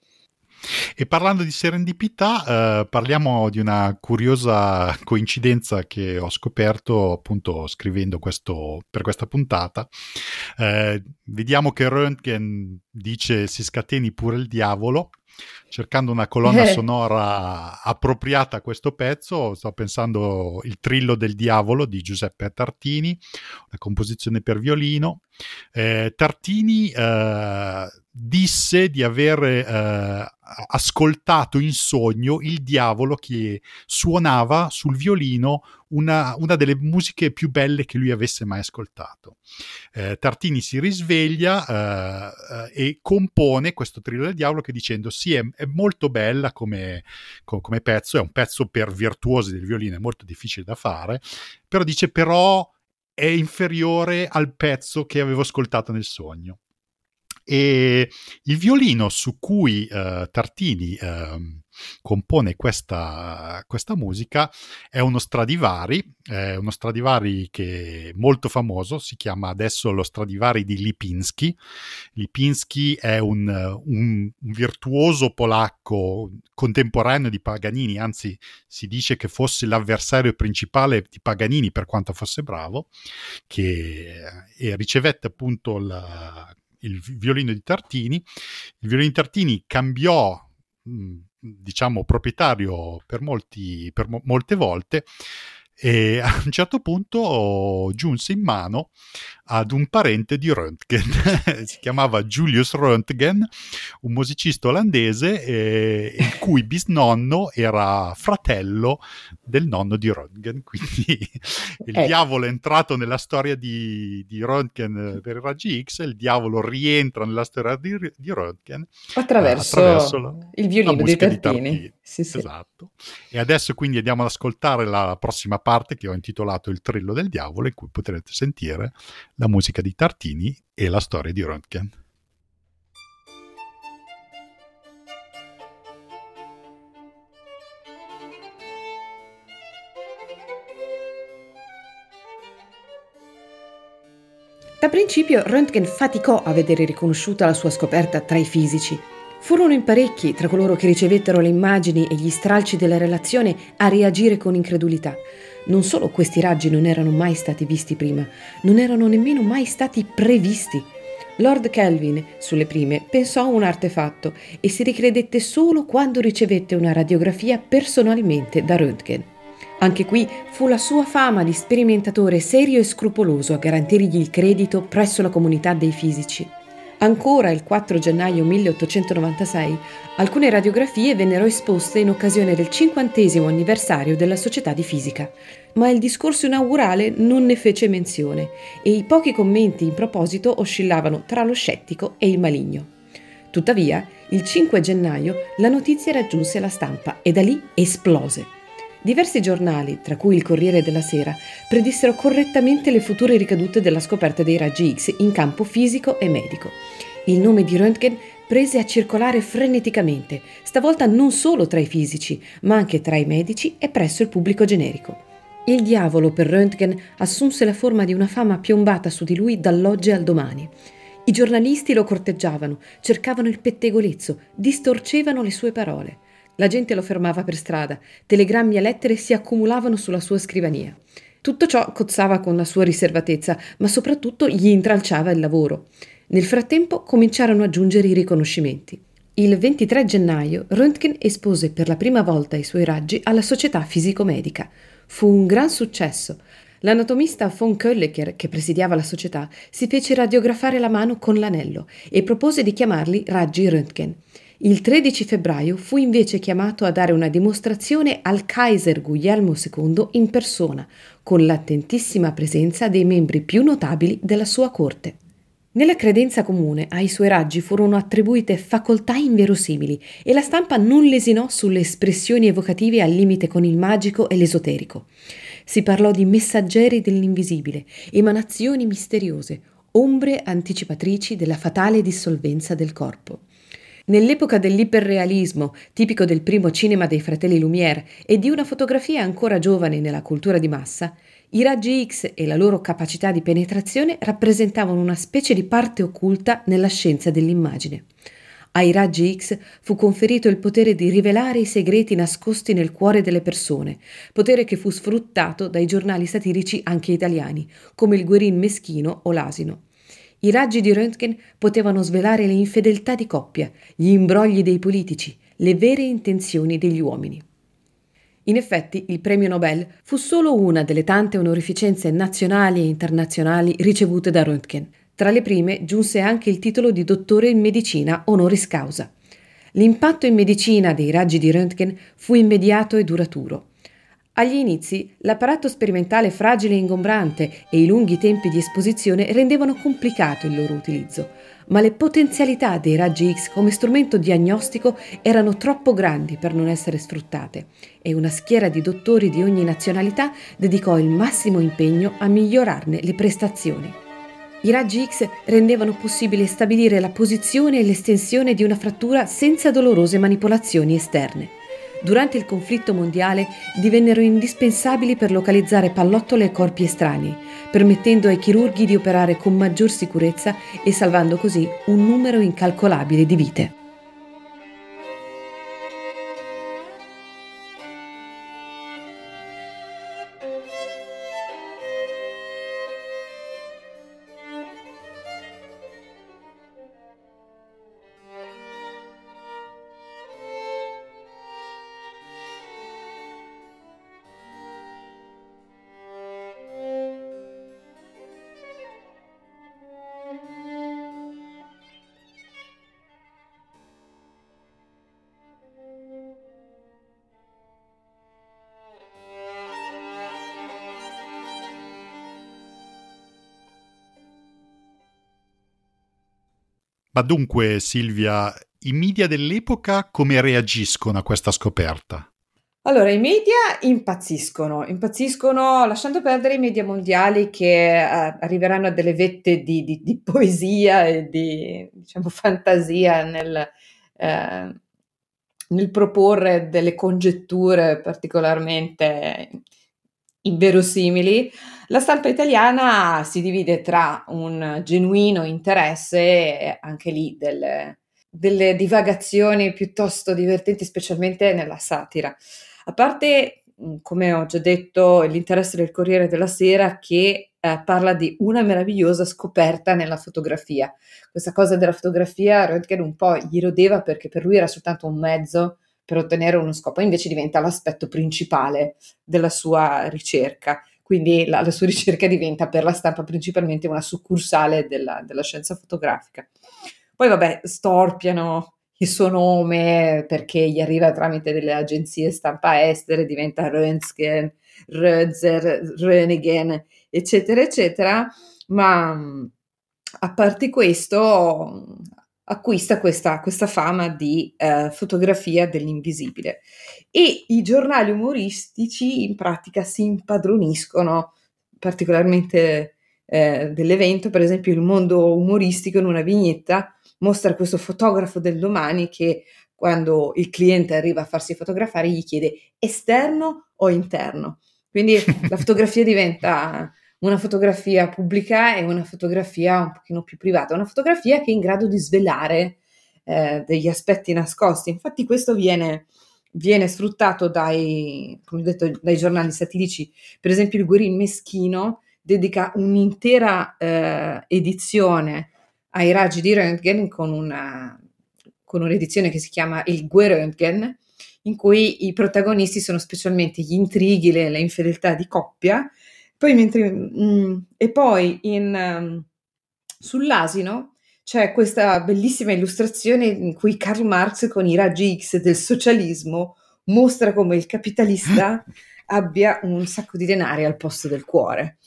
E parlando di serendipità, eh, parliamo di una curiosa coincidenza che ho scoperto appunto scrivendo questo, per questa puntata. Eh, vediamo che Röntgen dice si scateni pure il diavolo cercando una colonna eh. sonora appropriata a questo pezzo, sto pensando il Trillo del Diavolo di Giuseppe Tartini, una composizione per violino. Eh, Tartini eh, disse di aver eh, ascoltato in sogno il diavolo che suonava sul violino una, una, delle musiche più belle che lui avesse mai ascoltato. Eh, Tartini si risveglia eh, eh e compone questo trillo del diavolo che dicendo sì, è, è molto bella come, come, pezzo, è un pezzo per virtuosi del violino, è molto difficile da fare, però dice però è inferiore al pezzo che avevo ascoltato nel sogno. E il violino su cui uh, Tartini uh, compone questa, questa, musica è uno Stradivari, è uno Stradivari che è molto famoso, si chiama adesso lo Stradivari di Lipinski. Lipinski è un, un, un virtuoso polacco contemporaneo di Paganini, anzi si dice che fosse l'avversario principale di Paganini per quanto fosse bravo, che eh, ricevette appunto la il violino di Tartini. Il violino di Tartini cambiò, diciamo, proprietario per, molti, per mo- molte volte e *laughs* a un certo punto giunse in mano ad un parente di Röntgen, *laughs* si chiamava Julius Röntgen, un musicista olandese eh, il cui bisnonno era fratello del nonno di Röntgen, *laughs* quindi il eh. diavolo è entrato nella storia di, di Röntgen per i raggi X, il diavolo rientra nella storia di, di Röntgen attraverso, attraverso la, il violino. Di Tartini. Sì, sì. Esatto. E adesso quindi andiamo ad ascoltare la prossima parte che ho intitolato Il Trillo del Diavolo, in cui potrete sentire la musica di Tartini e la storia di Röntgen. Da principio Röntgen faticò a vedere riconosciuta la sua scoperta tra i fisici Furono in parecchi, tra coloro che ricevettero le immagini e gli stralci della relazione, a reagire con incredulità. Non solo questi raggi non erano mai stati visti prima, non erano nemmeno mai stati previsti. Lord Kelvin, sulle prime, pensò a un artefatto e si ricredette solo quando ricevette una radiografia personalmente da Röntgen. Anche qui fu la sua fama di sperimentatore serio e scrupoloso a garantirgli il credito presso la comunità dei fisici. Ancora il 4 gennaio 1896 alcune radiografie vennero esposte in occasione del cinquantesimo anniversario della Società di Fisica, ma il discorso inaugurale non ne fece menzione e i pochi commenti in proposito oscillavano tra lo scettico e il maligno. Tuttavia, il 5 gennaio la notizia raggiunse la stampa e da lì esplose. Diversi giornali, tra cui il Corriere della Sera, predissero correttamente le future ricadute della scoperta dei raggi X in campo fisico e medico. Il nome di Röntgen prese a circolare freneticamente, stavolta non solo tra i fisici, ma anche tra i medici e presso il pubblico generico. Il diavolo per Röntgen assunse la forma di una fama piombata su di lui dall'oggi al domani. I giornalisti lo corteggiavano, cercavano il pettegolezzo, distorcevano le sue parole. La gente lo fermava per strada, telegrammi e lettere si accumulavano sulla sua scrivania. Tutto ciò cozzava con la sua riservatezza, ma soprattutto gli intralciava il lavoro. Nel frattempo cominciarono a giungere i riconoscimenti. Il 23 gennaio Röntgen espose per la prima volta i suoi raggi alla Società Fisico-Medica. Fu un gran successo. L'anatomista von Kölleker, che presidiava la società, si fece radiografare la mano con l'anello e propose di chiamarli raggi Röntgen. Il 13 febbraio fu invece chiamato a dare una dimostrazione al Kaiser Guglielmo II in persona, con l'attentissima presenza dei membri più notabili della sua corte. Nella credenza comune ai suoi raggi furono attribuite facoltà inverosimili e la stampa non lesinò sulle espressioni evocative al limite con il magico e l'esoterico. Si parlò di messaggeri dell'invisibile, emanazioni misteriose, ombre anticipatrici della fatale dissolvenza del corpo. Nell'epoca dell'iperrealismo, tipico del primo cinema dei fratelli Lumière e di una fotografia ancora giovane nella cultura di massa, i raggi X e la loro capacità di penetrazione rappresentavano una specie di parte occulta nella scienza dell'immagine. Ai raggi X fu conferito il potere di rivelare i segreti nascosti nel cuore delle persone, potere che fu sfruttato dai giornali satirici anche italiani, come il Guerin Meschino o l'Asino. I raggi di Röntgen potevano svelare le infedeltà di coppia, gli imbrogli dei politici, le vere intenzioni degli uomini. In effetti, il premio Nobel fu solo una delle tante onorificenze nazionali e internazionali ricevute da Röntgen. Tra le prime giunse anche il titolo di dottore in medicina honoris causa. L'impatto in medicina dei raggi di Röntgen fu immediato e duraturo. Agli inizi l'apparato sperimentale fragile e ingombrante e i lunghi tempi di esposizione rendevano complicato il loro utilizzo, ma le potenzialità dei raggi X come strumento diagnostico erano troppo grandi per non essere sfruttate e una schiera di dottori di ogni nazionalità dedicò il massimo impegno a migliorarne le prestazioni. I raggi X rendevano possibile stabilire la posizione e l'estensione di una frattura senza dolorose manipolazioni esterne durante il conflitto mondiale divennero indispensabili per localizzare pallottole e corpi estranei, permettendo ai chirurghi di operare con maggior sicurezza e salvando così un numero incalcolabile di vite. Ma dunque, Silvia, i media dell'epoca come reagiscono a questa scoperta? Allora, i media impazziscono, impazziscono lasciando perdere i media mondiali che eh, arriveranno a delle vette di, di, di, poesia e di diciamo, fantasia nel, eh, nel proporre delle congetture particolarmente inverosimili. La stampa italiana si divide tra un genuino interesse anche lì delle, delle divagazioni piuttosto divertenti, specialmente nella satira. A parte, come ho già detto, l'interesse del Corriere della Sera che eh, parla di una meravigliosa scoperta nella fotografia. Questa cosa della fotografia Röntgen un po' gli rodeva perché per lui era soltanto un mezzo per ottenere uno scopo, invece diventa l'aspetto principale della sua ricerca. Quindi la, la sua *laughs* ricerca diventa per la stampa principalmente una succursale della, della scienza fotografica. Poi vabbè, storpiano il suo nome perché gli arriva tramite delle agenzie stampa estere, diventa Röntgen, Röntzer, Rönigen, eccetera, eccetera, ma a parte questo acquista questa, questa fama di eh, fotografia dell'invisibile e i giornali umoristici in pratica si impadroniscono particolarmente eh, dell'evento, per esempio il mondo umoristico in una vignetta mostra questo fotografo del domani che quando il cliente arriva a farsi fotografare gli chiede esterno o interno. Quindi *laughs* la fotografia diventa una fotografia pubblica e una fotografia un pochino più privata, una fotografia che è in grado di svelare eh, degli aspetti nascosti. Infatti questo viene, viene sfruttato dai, detto, dai giornali satirici, per esempio il Guerin Meschino dedica un'intera eh, edizione ai raggi di Röntgen con, una, con un'edizione che si chiama il Gue Röntgen, in cui i protagonisti sono specialmente gli intrighi, le, le infedeltà di coppia, poi mentre, mh, e poi in, um, sull'asino c'è questa bellissima illustrazione in cui Karl Marx con i raggi X del socialismo mostra come il capitalista *laughs* abbia un sacco di denari al posto del cuore.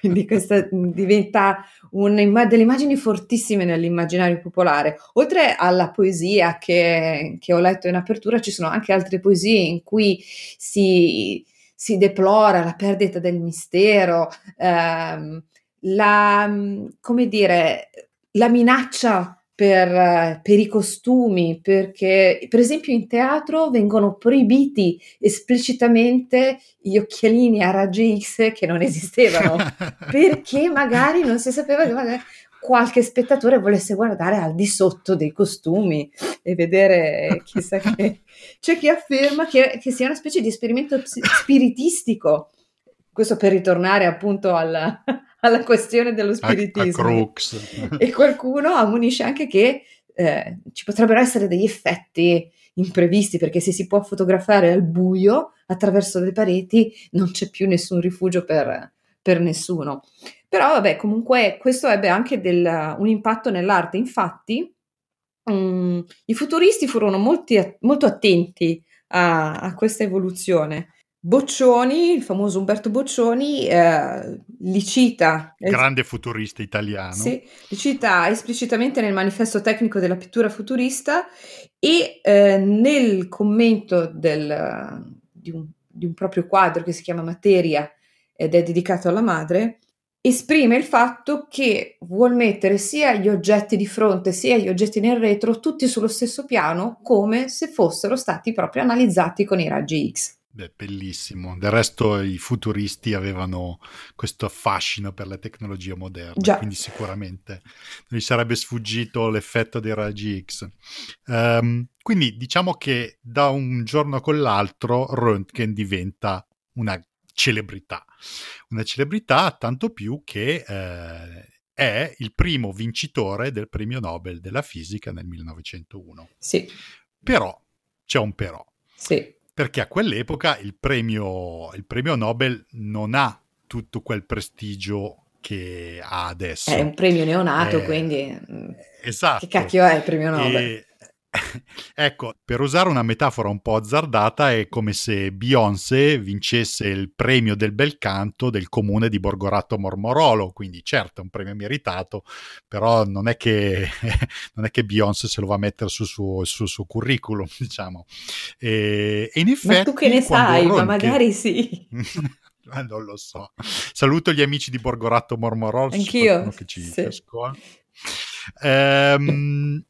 Quindi questa diventa una, delle immagini fortissime nell'immaginario popolare. Oltre alla poesia che, che, ho letto in apertura, ci sono anche altre poesie in cui si, si deplora la perdita del mistero, ehm, la, come dire, la minaccia per, per, i costumi, perché per esempio in teatro vengono proibiti esplicitamente gli occhialini a raggi X che non esistevano, *laughs* perché magari non si sapeva che magari qualche spettatore volesse guardare al di sotto dei costumi e vedere chissà che... *laughs* C'è chi afferma che, che sia una specie di esperimento spiritistico, questo per ritornare appunto al, *laughs* alla questione dello spiritismo. A, a *laughs* e qualcuno ammonisce anche che eh, ci potrebbero essere degli effetti imprevisti perché se si può fotografare al buio attraverso le pareti non c'è più nessun rifugio per, per nessuno. Però vabbè, comunque questo ebbe anche del, un impatto nell'arte. Infatti, um, i futuristi furono molti, molto attenti a, a questa evoluzione Boccioni, il famoso Umberto Boccioni, eh, li cita. Grande futurista italiano. Sì, li cita esplicitamente nel manifesto tecnico della pittura futurista e eh, nel commento del, di, un, di, un, proprio quadro che si chiama Materia ed è dedicato alla madre, esprime il fatto che vuol mettere sia gli oggetti di fronte sia gli oggetti nel retro tutti sullo stesso piano come se fossero stati proprio analizzati con i raggi X. Beh, bellissimo. Del resto i futuristi avevano questo affascino per le tecnologie moderne, Già. quindi sicuramente non gli sarebbe sfuggito l'effetto dei raggi X. Um, quindi diciamo che da un giorno con l'altro Röntgen diventa una celebrità. Una celebrità tanto più che eh, è il primo vincitore del premio Nobel della fisica nel 1901. Sì. Però c'è un però. Sì perché a quell'epoca il premio, il premio Nobel non ha tutto quel prestigio che ha adesso. È un premio neonato, eh, quindi... Mm, esatto. Che cacchio è il premio Nobel? E, *laughs* Ecco, per usare una metafora un po' azzardata, è come se Beyoncé vincesse il premio del bel canto del comune di Borgorato Mormorolo, quindi certo è un premio meritato, però non è che, *laughs* non è che Beyoncé se lo va a mettere sul suo, sul suo curriculum, *laughs* diciamo. E, e in effetti... Ma tu che ne sai, Ronche... ma magari sì. non lo so. Saluto gli amici di Borgorato Mormorolo. Anch'io. Che ci sì. Ehm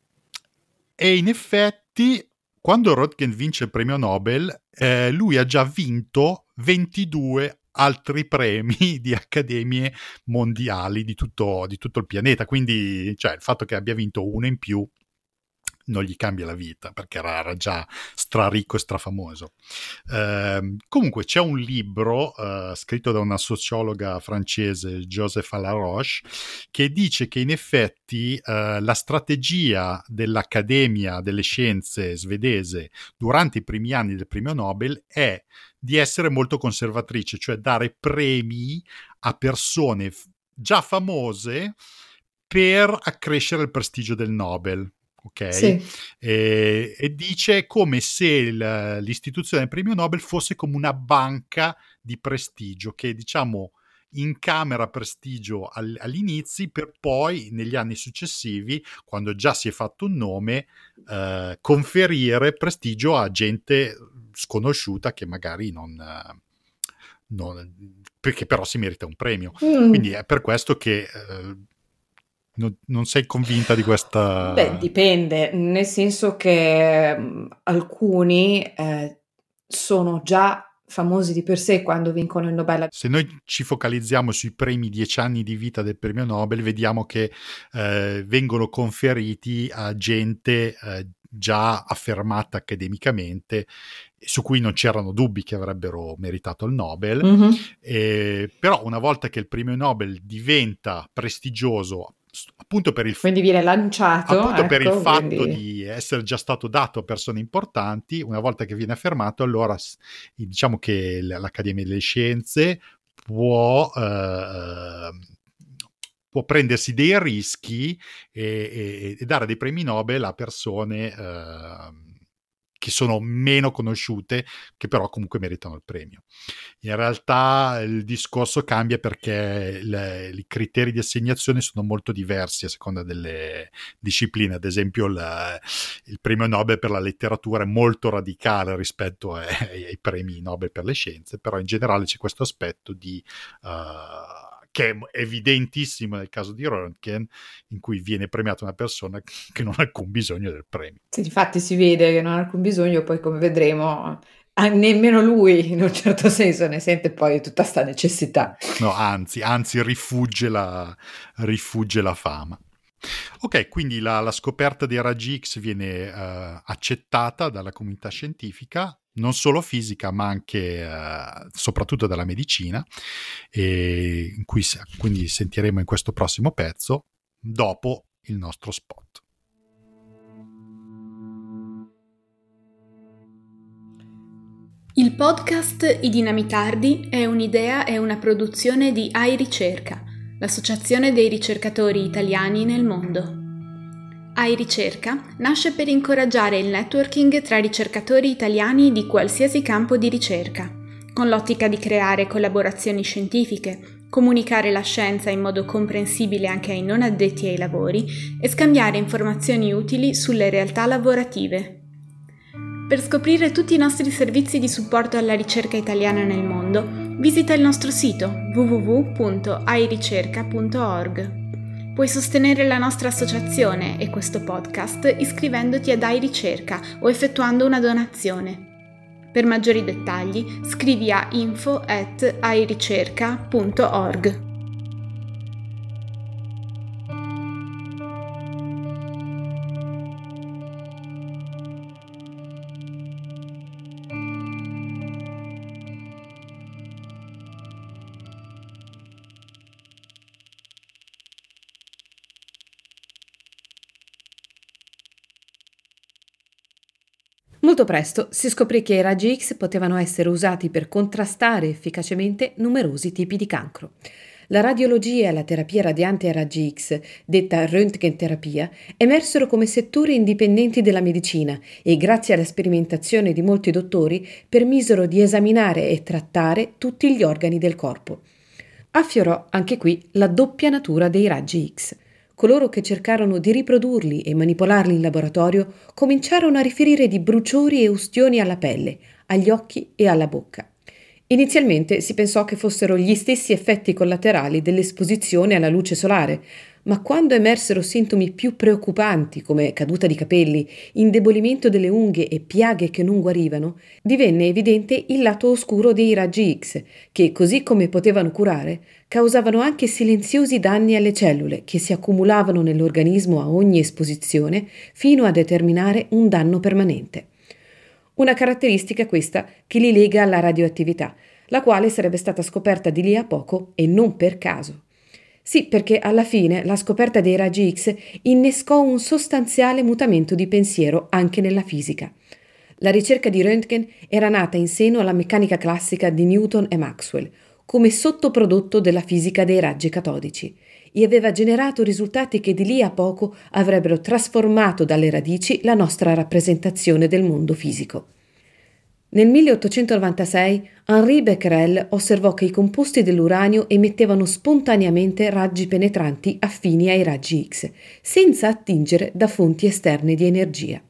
e in effetti, quando Röntgen vince il premio Nobel, eh, lui ha già vinto 22 altri premi *laughs* di accademie mondiali di tutto, di tutto il pianeta. Quindi, cioè, il fatto che abbia vinto uno in più non gli cambia la vita perché era, era già straricco e strafamoso. Eh, comunque c'è un libro eh, scritto da una sociologa francese, Joseph Alaroche, che dice che in effetti eh, la strategia dell'Accademia delle Scienze svedese durante i primi anni del premio Nobel è di essere molto conservatrice, cioè dare premi a persone già famose per accrescere il prestigio del Nobel ok? Sì. E, e, dice come se il, l'istituzione del premio Nobel fosse come una banca di prestigio che diciamo incamera prestigio all, all'inizio per poi negli anni successivi, quando già si è fatto un nome, eh, conferire prestigio a gente sconosciuta che magari non... non perché però si merita un premio. Mm. Quindi è per questo che eh, non, non, sei convinta di questa... Beh, dipende, nel senso che um, alcuni eh, sono già famosi di per sé quando vincono il Nobel. Se noi ci focalizziamo sui primi dieci anni di vita del premio Nobel, vediamo che eh, vengono conferiti a gente eh, già affermata accademicamente, su cui non c'erano dubbi che avrebbero meritato il Nobel, mm-hmm. eh, però una volta che il premio Nobel diventa prestigioso appunto per il, quindi viene lanciato appunto ecco, per il ecco, fatto quindi... di essere già stato dato a persone importanti una volta che viene affermato allora diciamo che l'Accademia delle Scienze può, eh, può prendersi dei rischi e, e, e, dare dei premi Nobel a persone eh, che sono meno conosciute, che però comunque meritano il premio. In realtà il discorso cambia perché le, i criteri di assegnazione sono molto diversi a seconda delle discipline. Ad esempio, il, il premio Nobel per la letteratura è molto radicale rispetto ai, ai, premi Nobel per le scienze, però in generale c'è questo aspetto di... Uh, che è evidentissimo nel caso di Röntgen, in cui viene premiata una persona *laughs* che non ha alcun bisogno del premio. Sì, infatti si vede che non ha alcun bisogno, poi come vedremo nemmeno lui in un certo senso ne sente poi tutta questa necessità. No, anzi, anzi rifugge la, rifugge la fama. Ok, quindi la, la, scoperta dei raggi X viene uh, accettata dalla comunità scientifica non solo fisica ma anche eh, soprattutto dalla medicina, e cui quindi sentiremo in questo prossimo pezzo dopo il nostro spot. Il podcast I Dinamitardi è un'idea e una produzione di AI Ricerca, l'associazione dei ricercatori italiani nel mondo. AI Ricerca nasce per incoraggiare il networking tra ricercatori italiani di qualsiasi campo di ricerca, con l'ottica di creare collaborazioni scientifiche, comunicare la scienza in modo comprensibile anche ai non addetti ai lavori e scambiare informazioni utili sulle realtà lavorative. Per scoprire tutti i nostri servizi di supporto alla ricerca italiana nel mondo, visita il nostro sito www.airicerca.org. Puoi sostenere la nostra associazione e questo podcast iscrivendoti a Dai Ricerca o effettuando una donazione. Per maggiori dettagli scrivi a info at airicerca.org. Molto presto si scoprì che i raggi X potevano essere usati per contrastare efficacemente numerosi tipi di cancro. La radiologia e la terapia radiante a raggi X, detta röntgenterapia, emersero come settori indipendenti della medicina e grazie alla sperimentazione di molti dottori permisero di esaminare e trattare tutti gli organi del corpo. Affiorò anche qui la doppia natura dei raggi X coloro che cercarono di riprodurli e manipolarli in laboratorio cominciarono a riferire di bruciori e ustioni alla pelle, agli occhi e alla bocca. Inizialmente si pensò che fossero gli stessi effetti collaterali dell'esposizione alla luce solare, ma quando emersero sintomi più preoccupanti come caduta di capelli, indebolimento delle unghie e piaghe che non guarivano, divenne evidente il lato oscuro dei raggi X, che così come potevano curare, causavano anche silenziosi danni alle cellule che si accumulavano nell'organismo a ogni esposizione fino a determinare un danno permanente. Una caratteristica questa che li lega alla radioattività, la quale sarebbe stata scoperta di lì a poco e non per caso. Sì, perché alla fine la scoperta dei raggi X innescò un sostanziale mutamento di pensiero anche nella fisica. La ricerca di Röntgen era nata in seno alla meccanica classica di Newton e Maxwell, come sottoprodotto della fisica dei raggi catodici, e aveva generato risultati che di lì a poco avrebbero trasformato dalle radici la nostra rappresentazione del mondo fisico. Nel 1896 Henri Becquerel osservò che i composti dell'uranio emettevano spontaneamente raggi penetranti affini ai raggi X, senza attingere da fonti esterne di energia.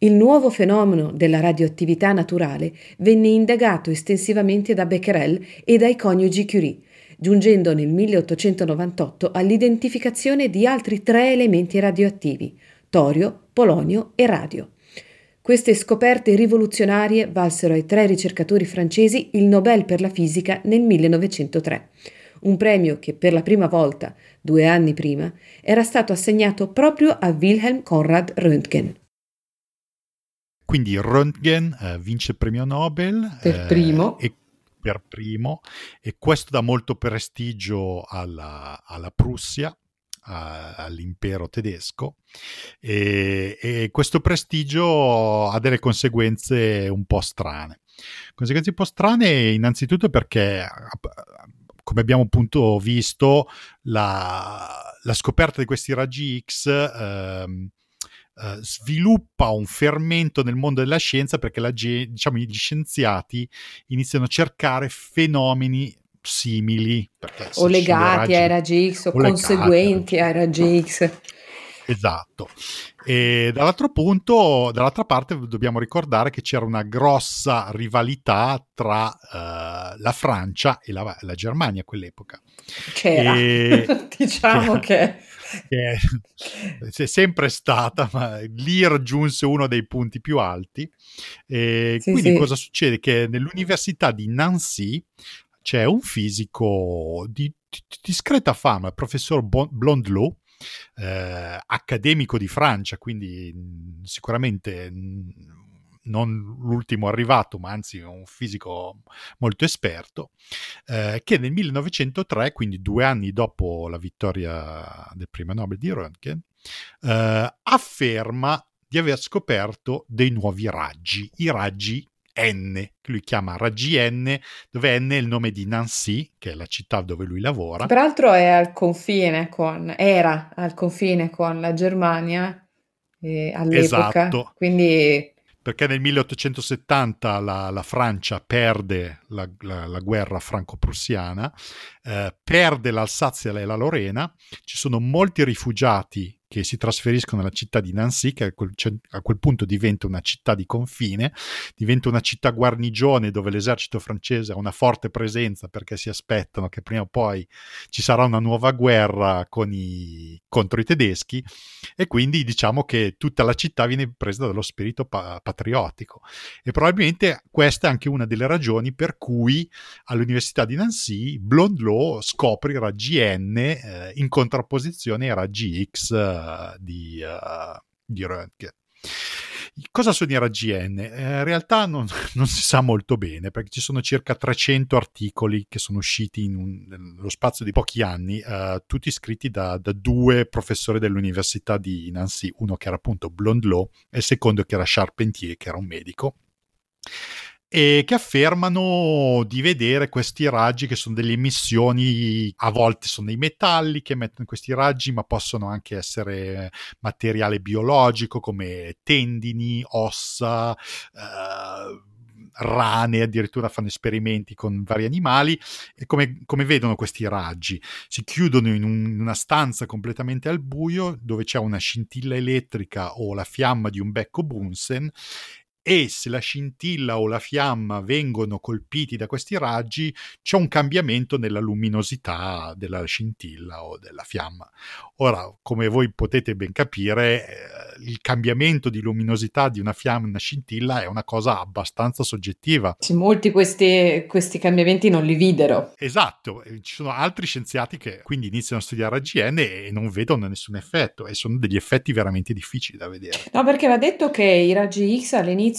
Il nuovo fenomeno della radioattività naturale venne indagato estensivamente da Becquerel e dai coniugi Curie, giungendo nel 1898 all'identificazione di altri tre elementi radioattivi, torio, polonio e radio. Queste scoperte rivoluzionarie valsero ai tre ricercatori francesi il Nobel per la fisica nel 1903, un premio che per la prima volta, due anni prima, era stato assegnato proprio a Wilhelm Conrad Röntgen. Quindi Röntgen eh, vince il premio Nobel. Per eh, primo. E per primo e questo dà molto prestigio alla, alla Prussia a, all'impero tedesco e, e, questo prestigio ha delle conseguenze un po' strane. Conseguenze un po' strane innanzitutto perché come abbiamo appunto visto, la, la scoperta di questi raggi X ehm, eh, sviluppa un fermento nel mondo della scienza perché la, diciamo, gli scienziati iniziano a cercare fenomeni simili o legati raggi, ai raggi X o, o conseguenti ai raggi X Esatto. E dall'altro punto, dall'altra parte, dobbiamo ricordare che c'era una grossa rivalità tra uh, la Francia e la, la, Germania a quell'epoca. C'era, e, *laughs* diciamo che... che è sempre stata, ma lì raggiunse uno dei punti più alti. E sì, quindi sì. cosa succede? Che nell'università di Nancy c'è un fisico di, di discreta fama, il professor Blondelot, eh, accademico di Francia, quindi mh, sicuramente mh, non l'ultimo arrivato, ma anzi un fisico molto esperto, eh, che nel 1903, quindi due anni dopo la vittoria del premio Nobel di Röntgen, eh, afferma di aver scoperto dei nuovi raggi, i raggi N, che lui chiama raggi N, dove N è il nome di Nancy, che è la città dove lui lavora. Peraltro è al confine con, era al confine con la Germania eh, all'epoca, esatto. quindi perché nel 1870 la, la Francia perde la, la, la guerra franco-prussiana, eh, perde l'Alsazia e la Lorena, ci sono molti rifugiati che si trasferiscono nella città di Nancy, che a quel, a quel, punto diventa una città di confine, diventa una città guarnigione dove l'esercito francese ha una forte presenza perché si aspettano che prima o poi ci sarà una nuova guerra i, contro i tedeschi e quindi diciamo che tutta la città viene presa dallo spirito pa- patriottico. E probabilmente questa è anche una delle ragioni per cui all'Università di Nancy Blondelot scopre i raggi N eh, in contrapposizione ai raggi X di, uh, di Röntgen. Cosa sono i raggi N? Eh, in realtà non, *laughs* non, si sa molto bene perché ci sono circa 300 articoli che sono usciti un, nello spazio di pochi anni, uh, tutti scritti da, da, due professori dell'Università di Nancy, uno che era appunto Blondelot e il secondo che era Charpentier, che era un medico e che affermano di vedere questi raggi che sono delle emissioni, a volte sono dei metalli che emettono questi raggi, ma possono anche essere materiale biologico come tendini, ossa, eh, rane, addirittura fanno esperimenti con vari animali e come, come vedono questi raggi? Si chiudono in, un, in, una stanza completamente al buio dove c'è una scintilla elettrica o la fiamma di un becco Bunsen e se la scintilla o la fiamma vengono colpiti da questi raggi c'è un cambiamento nella luminosità della scintilla o della fiamma. Ora, come voi potete ben capire, eh, il cambiamento di luminosità di una fiamma, una scintilla è una cosa abbastanza soggettiva. Sì, molti questi, questi cambiamenti non li videro. Esatto, ci sono altri scienziati che quindi iniziano a studiare AGN e non vedono nessun effetto e sono degli effetti veramente difficili da vedere. No, perché va detto che i raggi X all'inizio,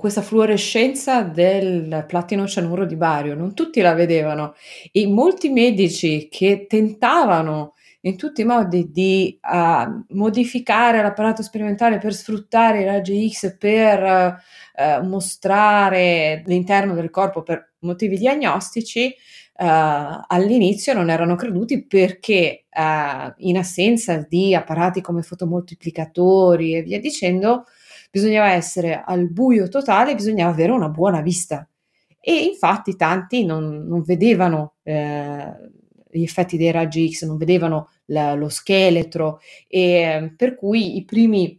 questa fluorescenza del platino cianuro di bario, non tutti la vedevano. E molti medici che tentavano in tutti i modi di uh, modificare l'apparato sperimentale per sfruttare i raggi X per uh, mostrare l'interno del corpo per motivi diagnostici, uh, all'inizio non erano creduti perché in assenza di apparati come fotomoltiplicatori e via dicendo, bisognava essere al buio totale, bisognava avere una buona vista. E infatti tanti non, non vedevano eh, gli effetti dei raggi X, non vedevano la, lo scheletro e per cui i primi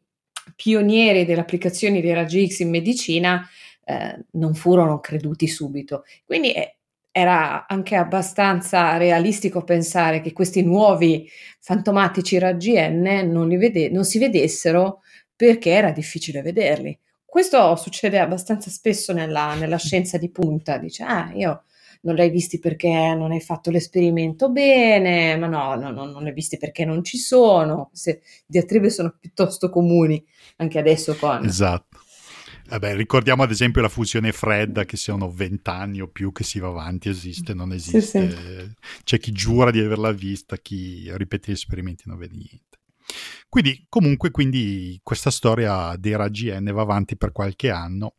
pionieri delle applicazioni dei raggi X in medicina eh, non furono creduti subito. Quindi eh, era anche abbastanza realistico pensare che questi nuovi fantomatici raggi N non, vede- non si vedessero perché era difficile vederli. Questo succede abbastanza spesso nella, nella scienza di punta, dice, ah, io non l'hai visti perché non hai fatto l'esperimento bene, ma no, no, no non li hai visti perché non ci sono. Queste diatribe sono piuttosto comuni anche adesso con... Esatto. Vabbè, ricordiamo ad esempio la fusione fredda che siano vent'anni o più che si va avanti, esiste, non esiste. Sì, sì. C'è chi giura di averla vista, chi ripete gli esperimenti non vede niente. Quindi, comunque, quindi questa storia dei raggi N va avanti per qualche anno,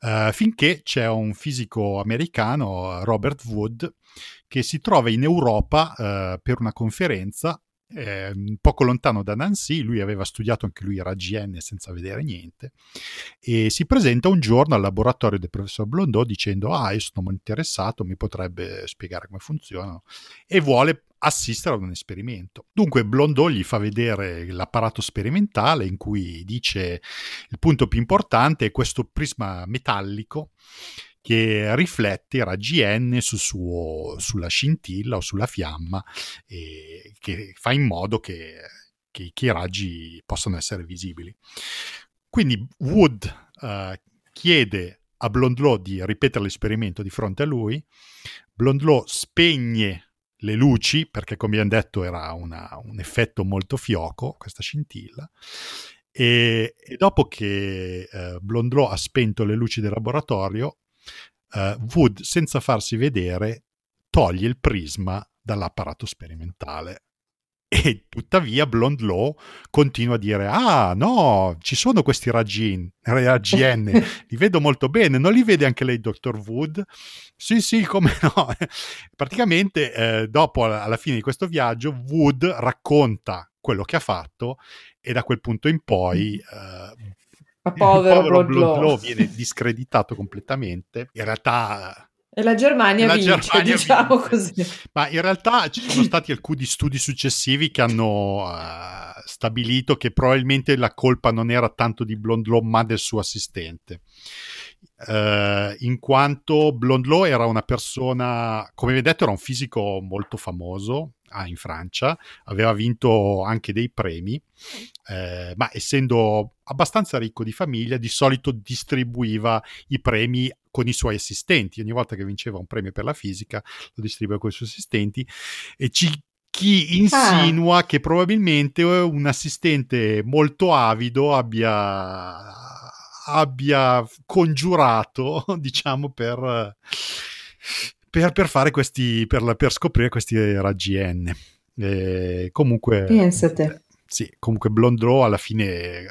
uh, finché c'è un fisico americano, Robert Wood, che si trova in Europa uh, per una conferenza eh, poco lontano da Nancy, lui aveva studiato anche lui raggi N senza vedere niente, e si presenta un giorno al laboratorio del professor Blondeau dicendo ah io sono interessato, mi potrebbe spiegare come funzionano, e vuole assistere ad un esperimento. Dunque Blondeau gli fa vedere l'apparato sperimentale in cui dice il punto più importante è questo prisma metallico che riflette i raggi N su suo, sulla scintilla o sulla fiamma e che fa in modo che, che, che i raggi possano essere visibili. Quindi Wood uh, chiede a Blondlot di ripetere l'esperimento di fronte a lui, Blondlot spegne le luci, perché come abbiamo detto era una, un effetto molto fioco, questa scintilla, e, e dopo che eh, Blondlot ha spento le luci del laboratorio, uh, Wood, senza farsi vedere, toglie il prisma dall'apparato sperimentale. E tuttavia Blondlow continua a dire: Ah, no, ci sono questi raggi, N, *laughs* li vedo molto bene. Non li vede anche lei, dottor Wood? Sì, sì, come no. *laughs* Praticamente, eh, dopo, alla fine di questo viaggio, Wood racconta quello che ha fatto, e da quel punto in poi eh, ma povero, *laughs* povero Blondlow viene discreditato completamente. In realtà e la Germania la vince, Germania diciamo vince. così. Ma in realtà ci sono stati alcuni studi successivi che hanno uh, stabilito che probabilmente la colpa non era tanto di Blondlow ma del suo assistente. Uh, in quanto Blondlow era una persona, come vi ho detto, era un fisico molto famoso, ah, in Francia, aveva vinto anche dei premi, eh, ma essendo abbastanza ricco di famiglia, di solito distribuiva i premi con i suoi assistenti. Ogni volta che vinceva un premio per la fisica, lo distribuiva con i suoi assistenti e ci chi insinua ah. che probabilmente un assistente molto avido abbia, abbia congiurato, *laughs* diciamo, per per, per, fare questi, per, per, scoprire questi raggi N. E comunque, Pensate. Sì, comunque Blondreau alla fine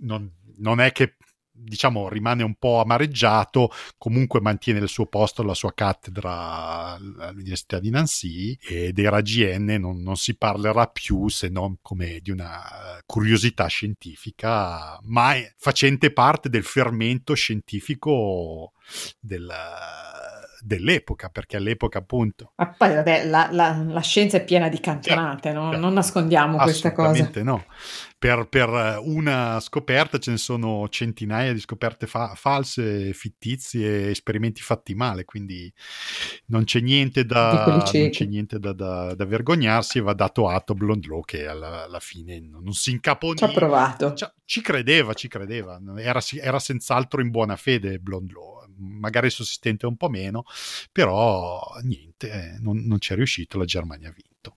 non, non è che diciamo rimane un po' amareggiato, comunque mantiene il suo posto alla sua cattedra all'Università di Nancy e dei raggi N non, non, si parlerà più se non come di una curiosità scientifica, ma facente parte del fermento scientifico del dell'epoca, perché all'epoca appunto... Ma poi vabbè, la, la, la scienza è piena di cantonate, no? non nascondiamo questa cosa. Assolutamente no. Per, per, una scoperta ce ne sono centinaia di scoperte fa- false, fittizie, esperimenti fatti male, quindi non c'è niente da, non c'è niente da, da, da vergognarsi e va dato atto a Blondlow che alla, alla fine non, non, si incaponì. Ci ha provato. Ci, ci credeva, ci credeva. Era, era senz'altro in buona fede Blondlow magari assistente un po' meno, però niente, eh, non, non c'è riuscito, la Germania ha vinto.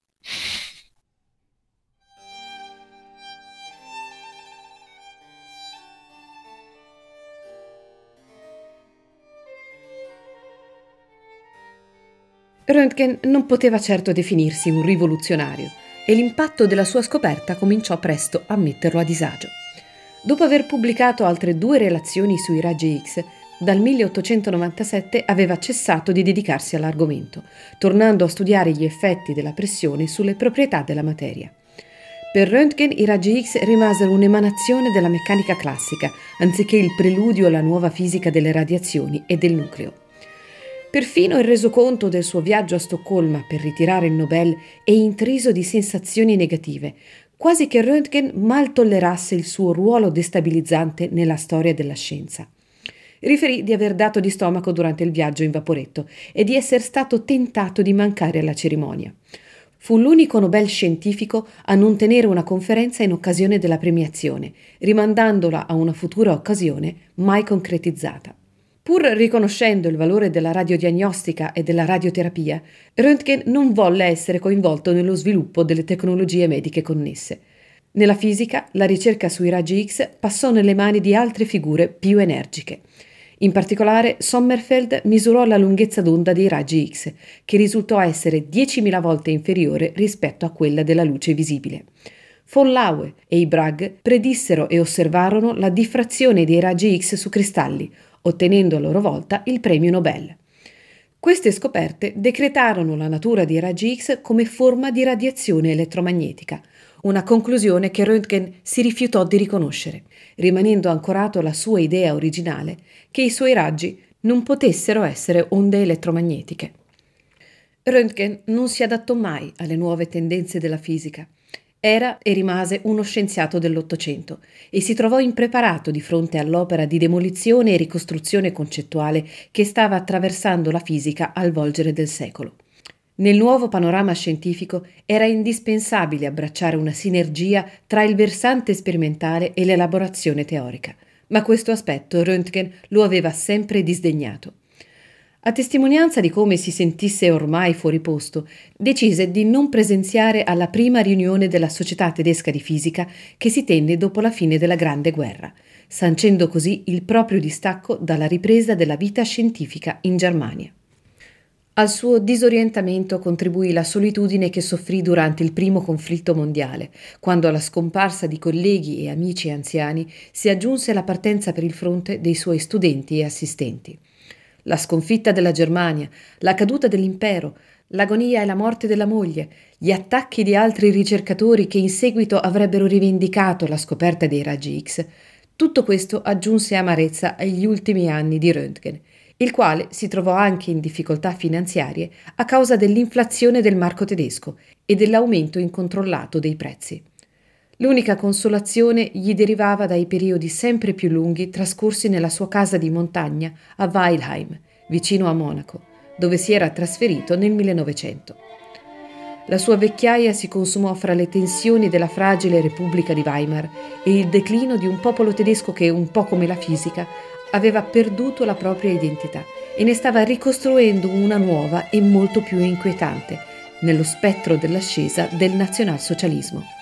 Röntgen non poteva certo definirsi un rivoluzionario e l'impatto della sua scoperta cominciò presto a metterlo a disagio. Dopo aver pubblicato altre due relazioni sui raggi X, dal 1897 aveva cessato di dedicarsi all'argomento, tornando a studiare gli effetti della pressione sulle proprietà della materia. Per Röntgen i raggi X rimasero un'emanazione della meccanica classica, anziché il preludio alla nuova fisica delle radiazioni e del nucleo. Perfino il resoconto del suo viaggio a Stoccolma per ritirare il Nobel è intriso di sensazioni negative, quasi che Röntgen mal tollerasse il suo ruolo destabilizzante nella storia della scienza riferì di aver dato di stomaco durante il viaggio in vaporetto e di essere stato tentato di mancare alla cerimonia. Fu l'unico Nobel scientifico a non tenere una conferenza in occasione della premiazione, rimandandola a una futura occasione mai concretizzata. Pur riconoscendo il valore della radiodiagnostica e della radioterapia, Röntgen non volle essere coinvolto nello sviluppo delle tecnologie mediche connesse. Nella fisica, la ricerca sui raggi X passò nelle mani di altre figure più energiche. In particolare, Sommerfeld misurò la lunghezza d'onda dei raggi X, che risultò essere 10.000 volte inferiore rispetto a quella della luce visibile. Von Laue e i Bragg predissero e osservarono la diffrazione dei raggi X su cristalli, ottenendo a loro volta il premio Nobel. Queste scoperte decretarono la natura dei raggi X come forma di radiazione elettromagnetica, una conclusione che Röntgen si rifiutò di riconoscere, rimanendo ancorato alla sua idea originale che i suoi raggi non potessero essere onde elettromagnetiche. Röntgen non si adattò mai alle nuove tendenze della fisica. Era e rimase uno scienziato dell'Ottocento e si trovò impreparato di fronte all'opera di demolizione e ricostruzione concettuale che stava attraversando la fisica al volgere del secolo. Nel nuovo panorama scientifico era indispensabile abbracciare una sinergia tra il versante sperimentale e l'elaborazione teorica, ma questo aspetto Röntgen lo aveva sempre disdegnato. A testimonianza di come si sentisse ormai fuori posto, decise di non presenziare alla prima riunione della Società tedesca di fisica che si tenne dopo la fine della Grande Guerra, sancendo così il proprio distacco dalla ripresa della vita scientifica in Germania. Al suo disorientamento contribuì la solitudine che soffrì durante il primo conflitto mondiale, quando alla scomparsa di colleghi e amici anziani si aggiunse la partenza per il fronte dei suoi studenti e assistenti. La sconfitta della Germania, la caduta dell'impero, l'agonia e la morte della moglie, gli attacchi di altri ricercatori che in seguito avrebbero rivendicato la scoperta dei raggi X, tutto questo aggiunse amarezza agli ultimi anni di Röntgen, il quale si trovò anche in difficoltà finanziarie a causa dell'inflazione del marco tedesco e dell'aumento incontrollato dei prezzi. L'unica consolazione gli derivava dai periodi sempre più lunghi trascorsi nella sua casa di montagna a Weilheim, vicino a Monaco, dove si era trasferito nel 1900. La sua vecchiaia si consumò fra le tensioni della fragile Repubblica di Weimar e il declino di un popolo tedesco che, un po' come la fisica, aveva perduto la propria identità e ne stava ricostruendo una nuova e molto più inquietante, nello spettro dell'ascesa del nazionalsocialismo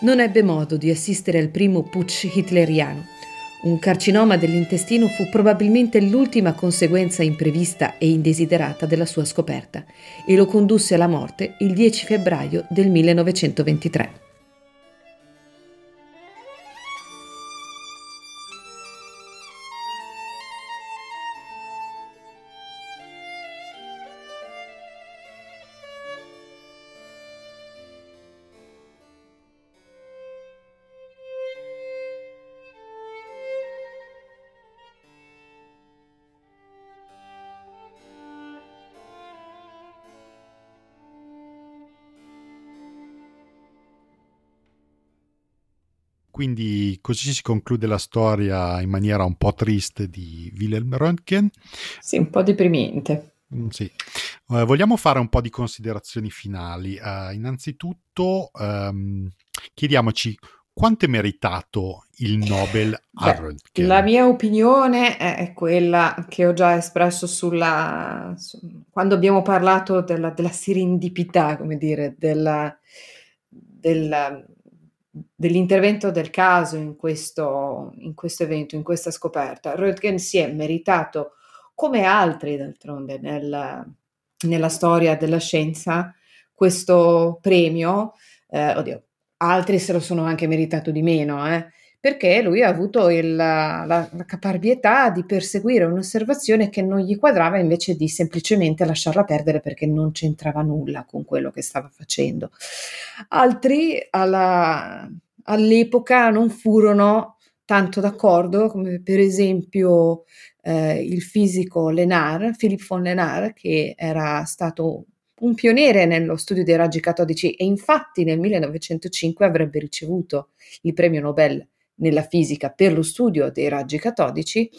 non ebbe modo di assistere al primo putsch hitleriano. Un carcinoma dell'intestino fu probabilmente l'ultima conseguenza imprevista e indesiderata della sua scoperta e lo condusse alla morte il 10 febbraio del 1923. Quindi così si conclude la storia in maniera un po' triste di Wilhelm Röntgen. Sì, un po' deprimente. Mm, sì. Uh, vogliamo fare un po' di considerazioni finali. Uh, innanzitutto um, chiediamoci quanto è meritato il Nobel a Beh, Röntgen? La mia opinione è quella che ho già espresso sulla, su, quando abbiamo parlato della, della serendipità, come dire, della, della dell'intervento del caso in questo, in questo evento, in questa scoperta. Röntgen si è meritato, come altri d'altronde nel, nella storia della scienza, questo premio. Eh, oddio, altri se lo sono anche meritato di meno, eh, perché lui ha avuto il, la, la, caparbietà di perseguire un'osservazione che non gli quadrava invece di semplicemente lasciarla perdere perché non c'entrava nulla con quello che stava facendo. Altri alla, all'epoca non furono tanto d'accordo, come per esempio eh, il fisico Lenard, Philippe von Lenard, che era stato un pioniere nello studio dei raggi catodici e infatti nel 1905 avrebbe ricevuto il premio Nobel nella fisica per lo studio dei raggi catodici,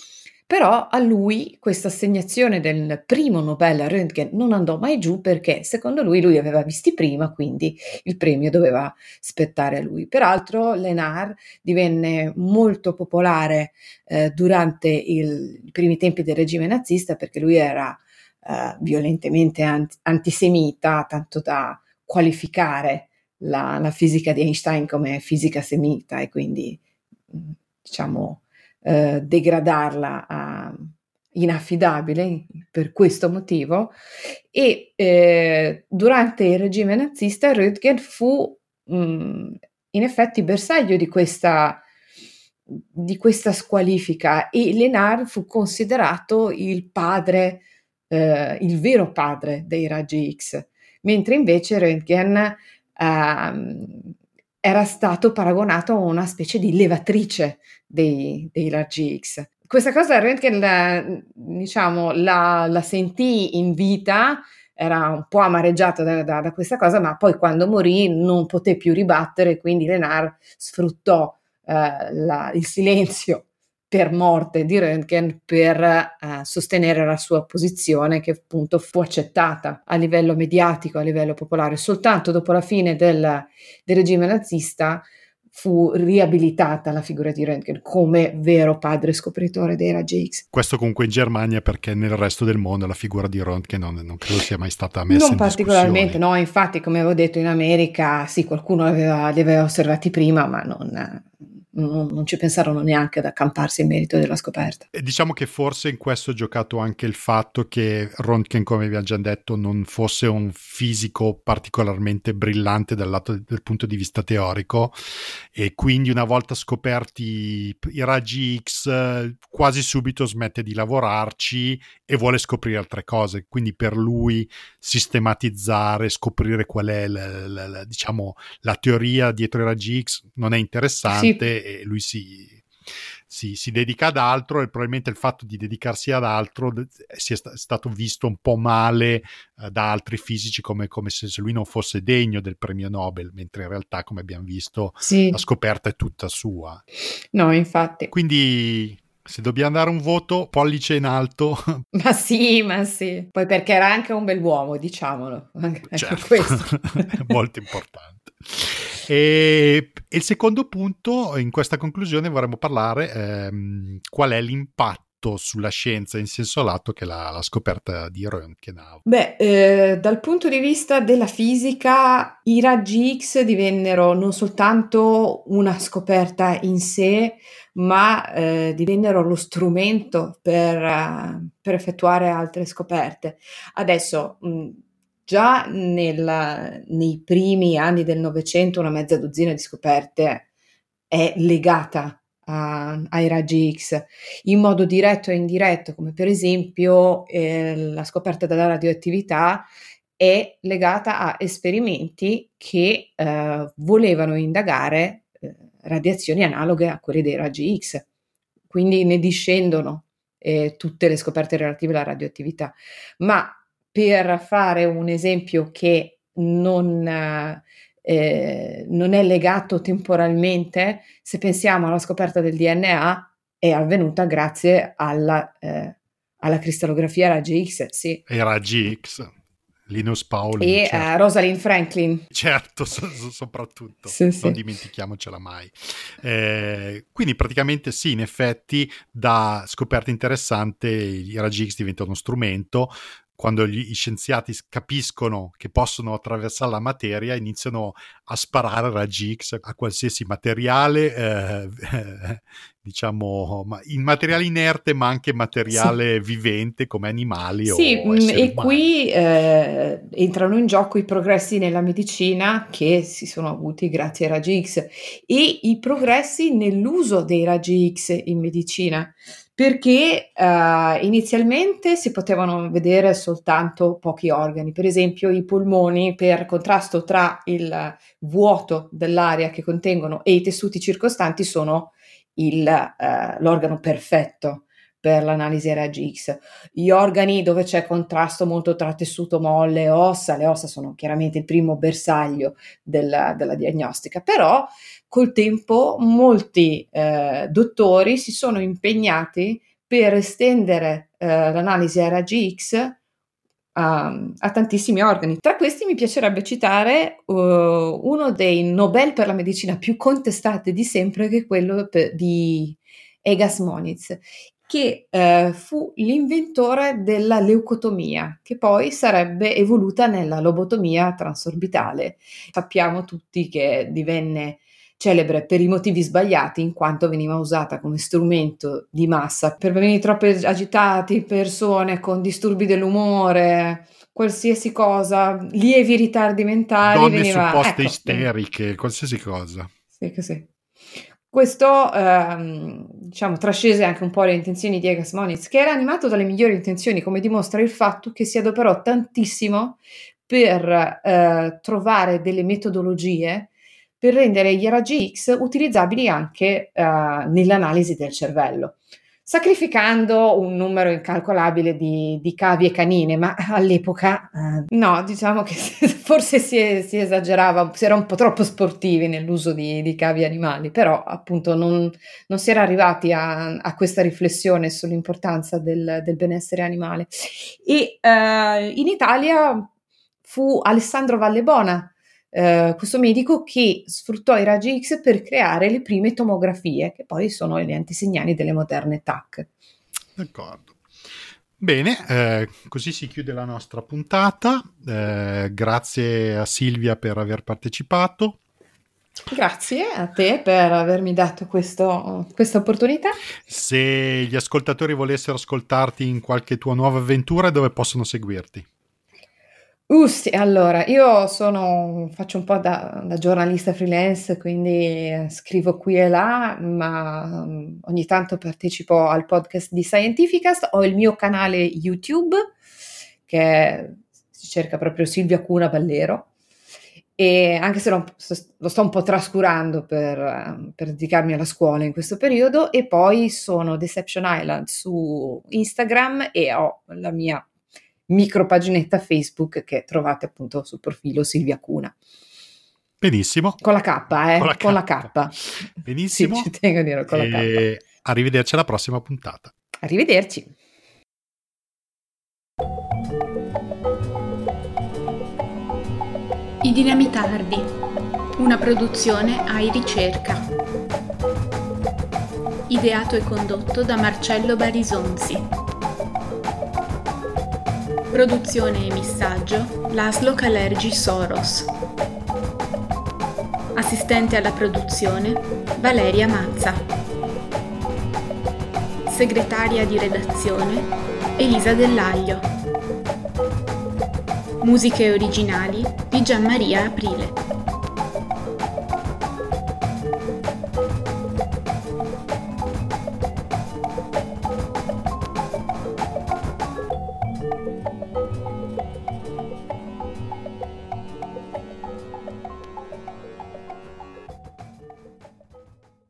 però a lui questa assegnazione del primo Nobel a Röntgen non andò mai giù perché secondo lui lui aveva visti prima, quindi il premio doveva spettare a lui. Peraltro Lenard divenne molto popolare eh, durante il, i primi tempi del regime nazista perché lui era eh, violentemente ant- antisemita, tanto da qualificare la, la fisica di Einstein come fisica semita e quindi diciamo, eh, degradarla a inaffidabile per questo motivo. E eh, durante il regime nazista Röntgen fu mh, in effetti bersaglio di questa, di questa squalifica e Lenar fu considerato il padre, eh, il vero padre dei raggi X, mentre invece Röntgen eh, era stato paragonato a una specie di levatrice dei, dei raggi X. Questa cosa Röntgen la, diciamo, la, la sentì in vita era un po' amareggiato da, da, da, questa cosa, ma poi quando morì non poté più ribattere, quindi Lenar sfruttò eh, la, il silenzio per morte di Röntgen per eh, sostenere la sua posizione che appunto fu accettata a livello mediatico, a livello popolare. Soltanto dopo la fine del, del regime nazista fu riabilitata la figura di Röntgen come vero padre scopritore dei raggi X. Questo comunque in Germania perché nel resto del mondo la figura di Röntgen non, non credo sia mai stata messa non in particolarmente, no, infatti come avevo detto in America sì, qualcuno aveva, li aveva osservati prima ma non, non, non, ci pensarono neanche ad accamparsi in merito della scoperta. E diciamo che forse in questo ha giocato anche il fatto che Röntgen, come abbiamo già detto, non fosse un fisico particolarmente brillante dal lato del punto di vista teorico e quindi una volta scoperti i raggi X quasi subito smette di lavorarci e vuole scoprire altre cose. Quindi per lui sistematizzare, scoprire qual è la, la, la, diciamo, la teoria dietro i raggi X non è interessante. Sì e lui si, si, si, dedica ad altro e probabilmente il fatto di dedicarsi ad altro sia st- stato visto un po' male eh, da altri fisici come, come se, se, lui non fosse degno del premio Nobel, mentre in realtà, come abbiamo visto, sì. la scoperta è tutta sua. No, infatti. Quindi se dobbiamo dare un voto, pollice in alto. *laughs* Ma sì, ma sì. Poi perché era anche un bell'uomo, diciamolo. *laughs* Anche certo. questo. *laughs* Molto importante. E, e, il secondo punto, in questa conclusione vorremmo parlare ehm, qual è l'impatto sulla scienza in senso lato che la, la scoperta di Röntgen ha. Beh, eh, dal punto di vista della fisica, i raggi X divennero non soltanto una scoperta in sé, ma eh, divennero lo strumento per, uh, per, effettuare altre scoperte. Adesso, mh, già nel, nei primi anni del Novecento, una mezza dozzina di scoperte è legata a, ai raggi X in modo diretto e indiretto, come per esempio eh, la scoperta della radioattività è legata a esperimenti che eh, volevano indagare eh, radiazioni analoghe a quelle dei raggi X. Quindi ne discendono eh, tutte le scoperte relative alla radioattività. Ma per fare un esempio che non, eh, non è legato temporalmente, se pensiamo alla scoperta del DNA, è avvenuta grazie alla, eh, alla cristallografia raggi X. Sì. E raggi X. Linus Pauli e certo. uh, Rosalind Franklin. Certo, so, so, soprattutto, sì, non sì. dimentichiamocela mai. Eh, quindi praticamente sì, in effetti da scoperta interessante i raggi X diventano uno strumento, quando gli, scienziati capiscono che possono attraversare la materia, iniziano a sparare raggi X a qualsiasi materiale, eh, eh, *laughs* diciamo, in materiale inerte, ma anche materiale sì. vivente come animali. Sì, o mm, e qui eh, entrano in gioco i progressi nella medicina che si sono avuti grazie ai raggi X e i progressi nell'uso dei raggi X in medicina perché uh, inizialmente si potevano vedere soltanto pochi organi, per esempio i polmoni per contrasto tra il vuoto dell'aria che contengono e i tessuti circostanti sono il, uh, l'organo perfetto per l'analisi raggi X. Gli organi dove c'è contrasto molto tra tessuto molle e ossa, le ossa sono chiaramente il primo bersaglio della, della diagnostica, però col tempo molti eh, dottori si sono impegnati per estendere eh, l'analisi a raggi X a, a, tantissimi organi. Tra questi mi piacerebbe citare uh, uno dei Nobel per la medicina più contestati di sempre, che è quello di Egas Moniz, che eh, fu l'inventore della leucotomia, che poi sarebbe evoluta nella lobotomia transorbitale. Sappiamo tutti che divenne celebre per i motivi sbagliati in quanto veniva usata come strumento di massa per bambini troppo agitati, persone con disturbi dell'umore, qualsiasi cosa, lievi ritardi mentali. Donne veniva, supposte ecco, isteriche, qualsiasi cosa. Sì, così. Questo, ehm, diciamo, trascese anche un po' le intenzioni di Egas Moniz, che era animato dalle migliori intenzioni, come dimostra il fatto che si adoperò tantissimo per eh, trovare delle metodologie per rendere gli raggi X utilizzabili anche eh, nell'analisi del cervello sacrificando un numero incalcolabile di, di cavi e canine, ma all'epoca eh, no, diciamo che *laughs* forse si, si, esagerava, si era un po' troppo sportivi nell'uso di, di cavi animali, però appunto non, non si era arrivati a, a, questa riflessione sull'importanza del, del benessere animale. E eh, in Italia fu Alessandro Vallebona eh, questo medico che sfruttò i raggi X per creare le prime tomografie, che poi sono gli antesignani delle moderne TAC. D'accordo. Bene, eh, così si chiude la nostra puntata. Eh, grazie a Silvia per aver partecipato. Grazie a te per avermi dato questo, questa opportunità. Se gli ascoltatori volessero ascoltarti in qualche tua nuova avventura, dove possono seguirti? Uh, sì, allora, io sono, faccio un po' da, da giornalista freelance, quindi eh, scrivo qui e là, ma um, ogni tanto partecipo al podcast di Scientificast, ho il mio canale YouTube, che si cerca proprio Silvia Cuna Ballero, e anche se lo, lo sto un po' trascurando per, per, dedicarmi alla scuola in questo periodo, e poi sono Deception Island su Instagram e ho la mia micro paginetta Facebook che trovate appunto sul profilo Silvia Cuna. Benissimo. Con la K, eh? Con la K. Con la K. Benissimo. Sì, ci tengo a dire con e... la K. Arrivederci alla prossima puntata. Arrivederci. I Dinamitardi, una produzione AI Ricerca. Ideato e condotto da Marcello Barisonzi. Produzione e missaggio Laszlo Calergi Soros. Assistente alla produzione Valeria Mazza. Segretaria di redazione Elisa Dell'Aglio. Musiche originali di Gianmaria Aprile.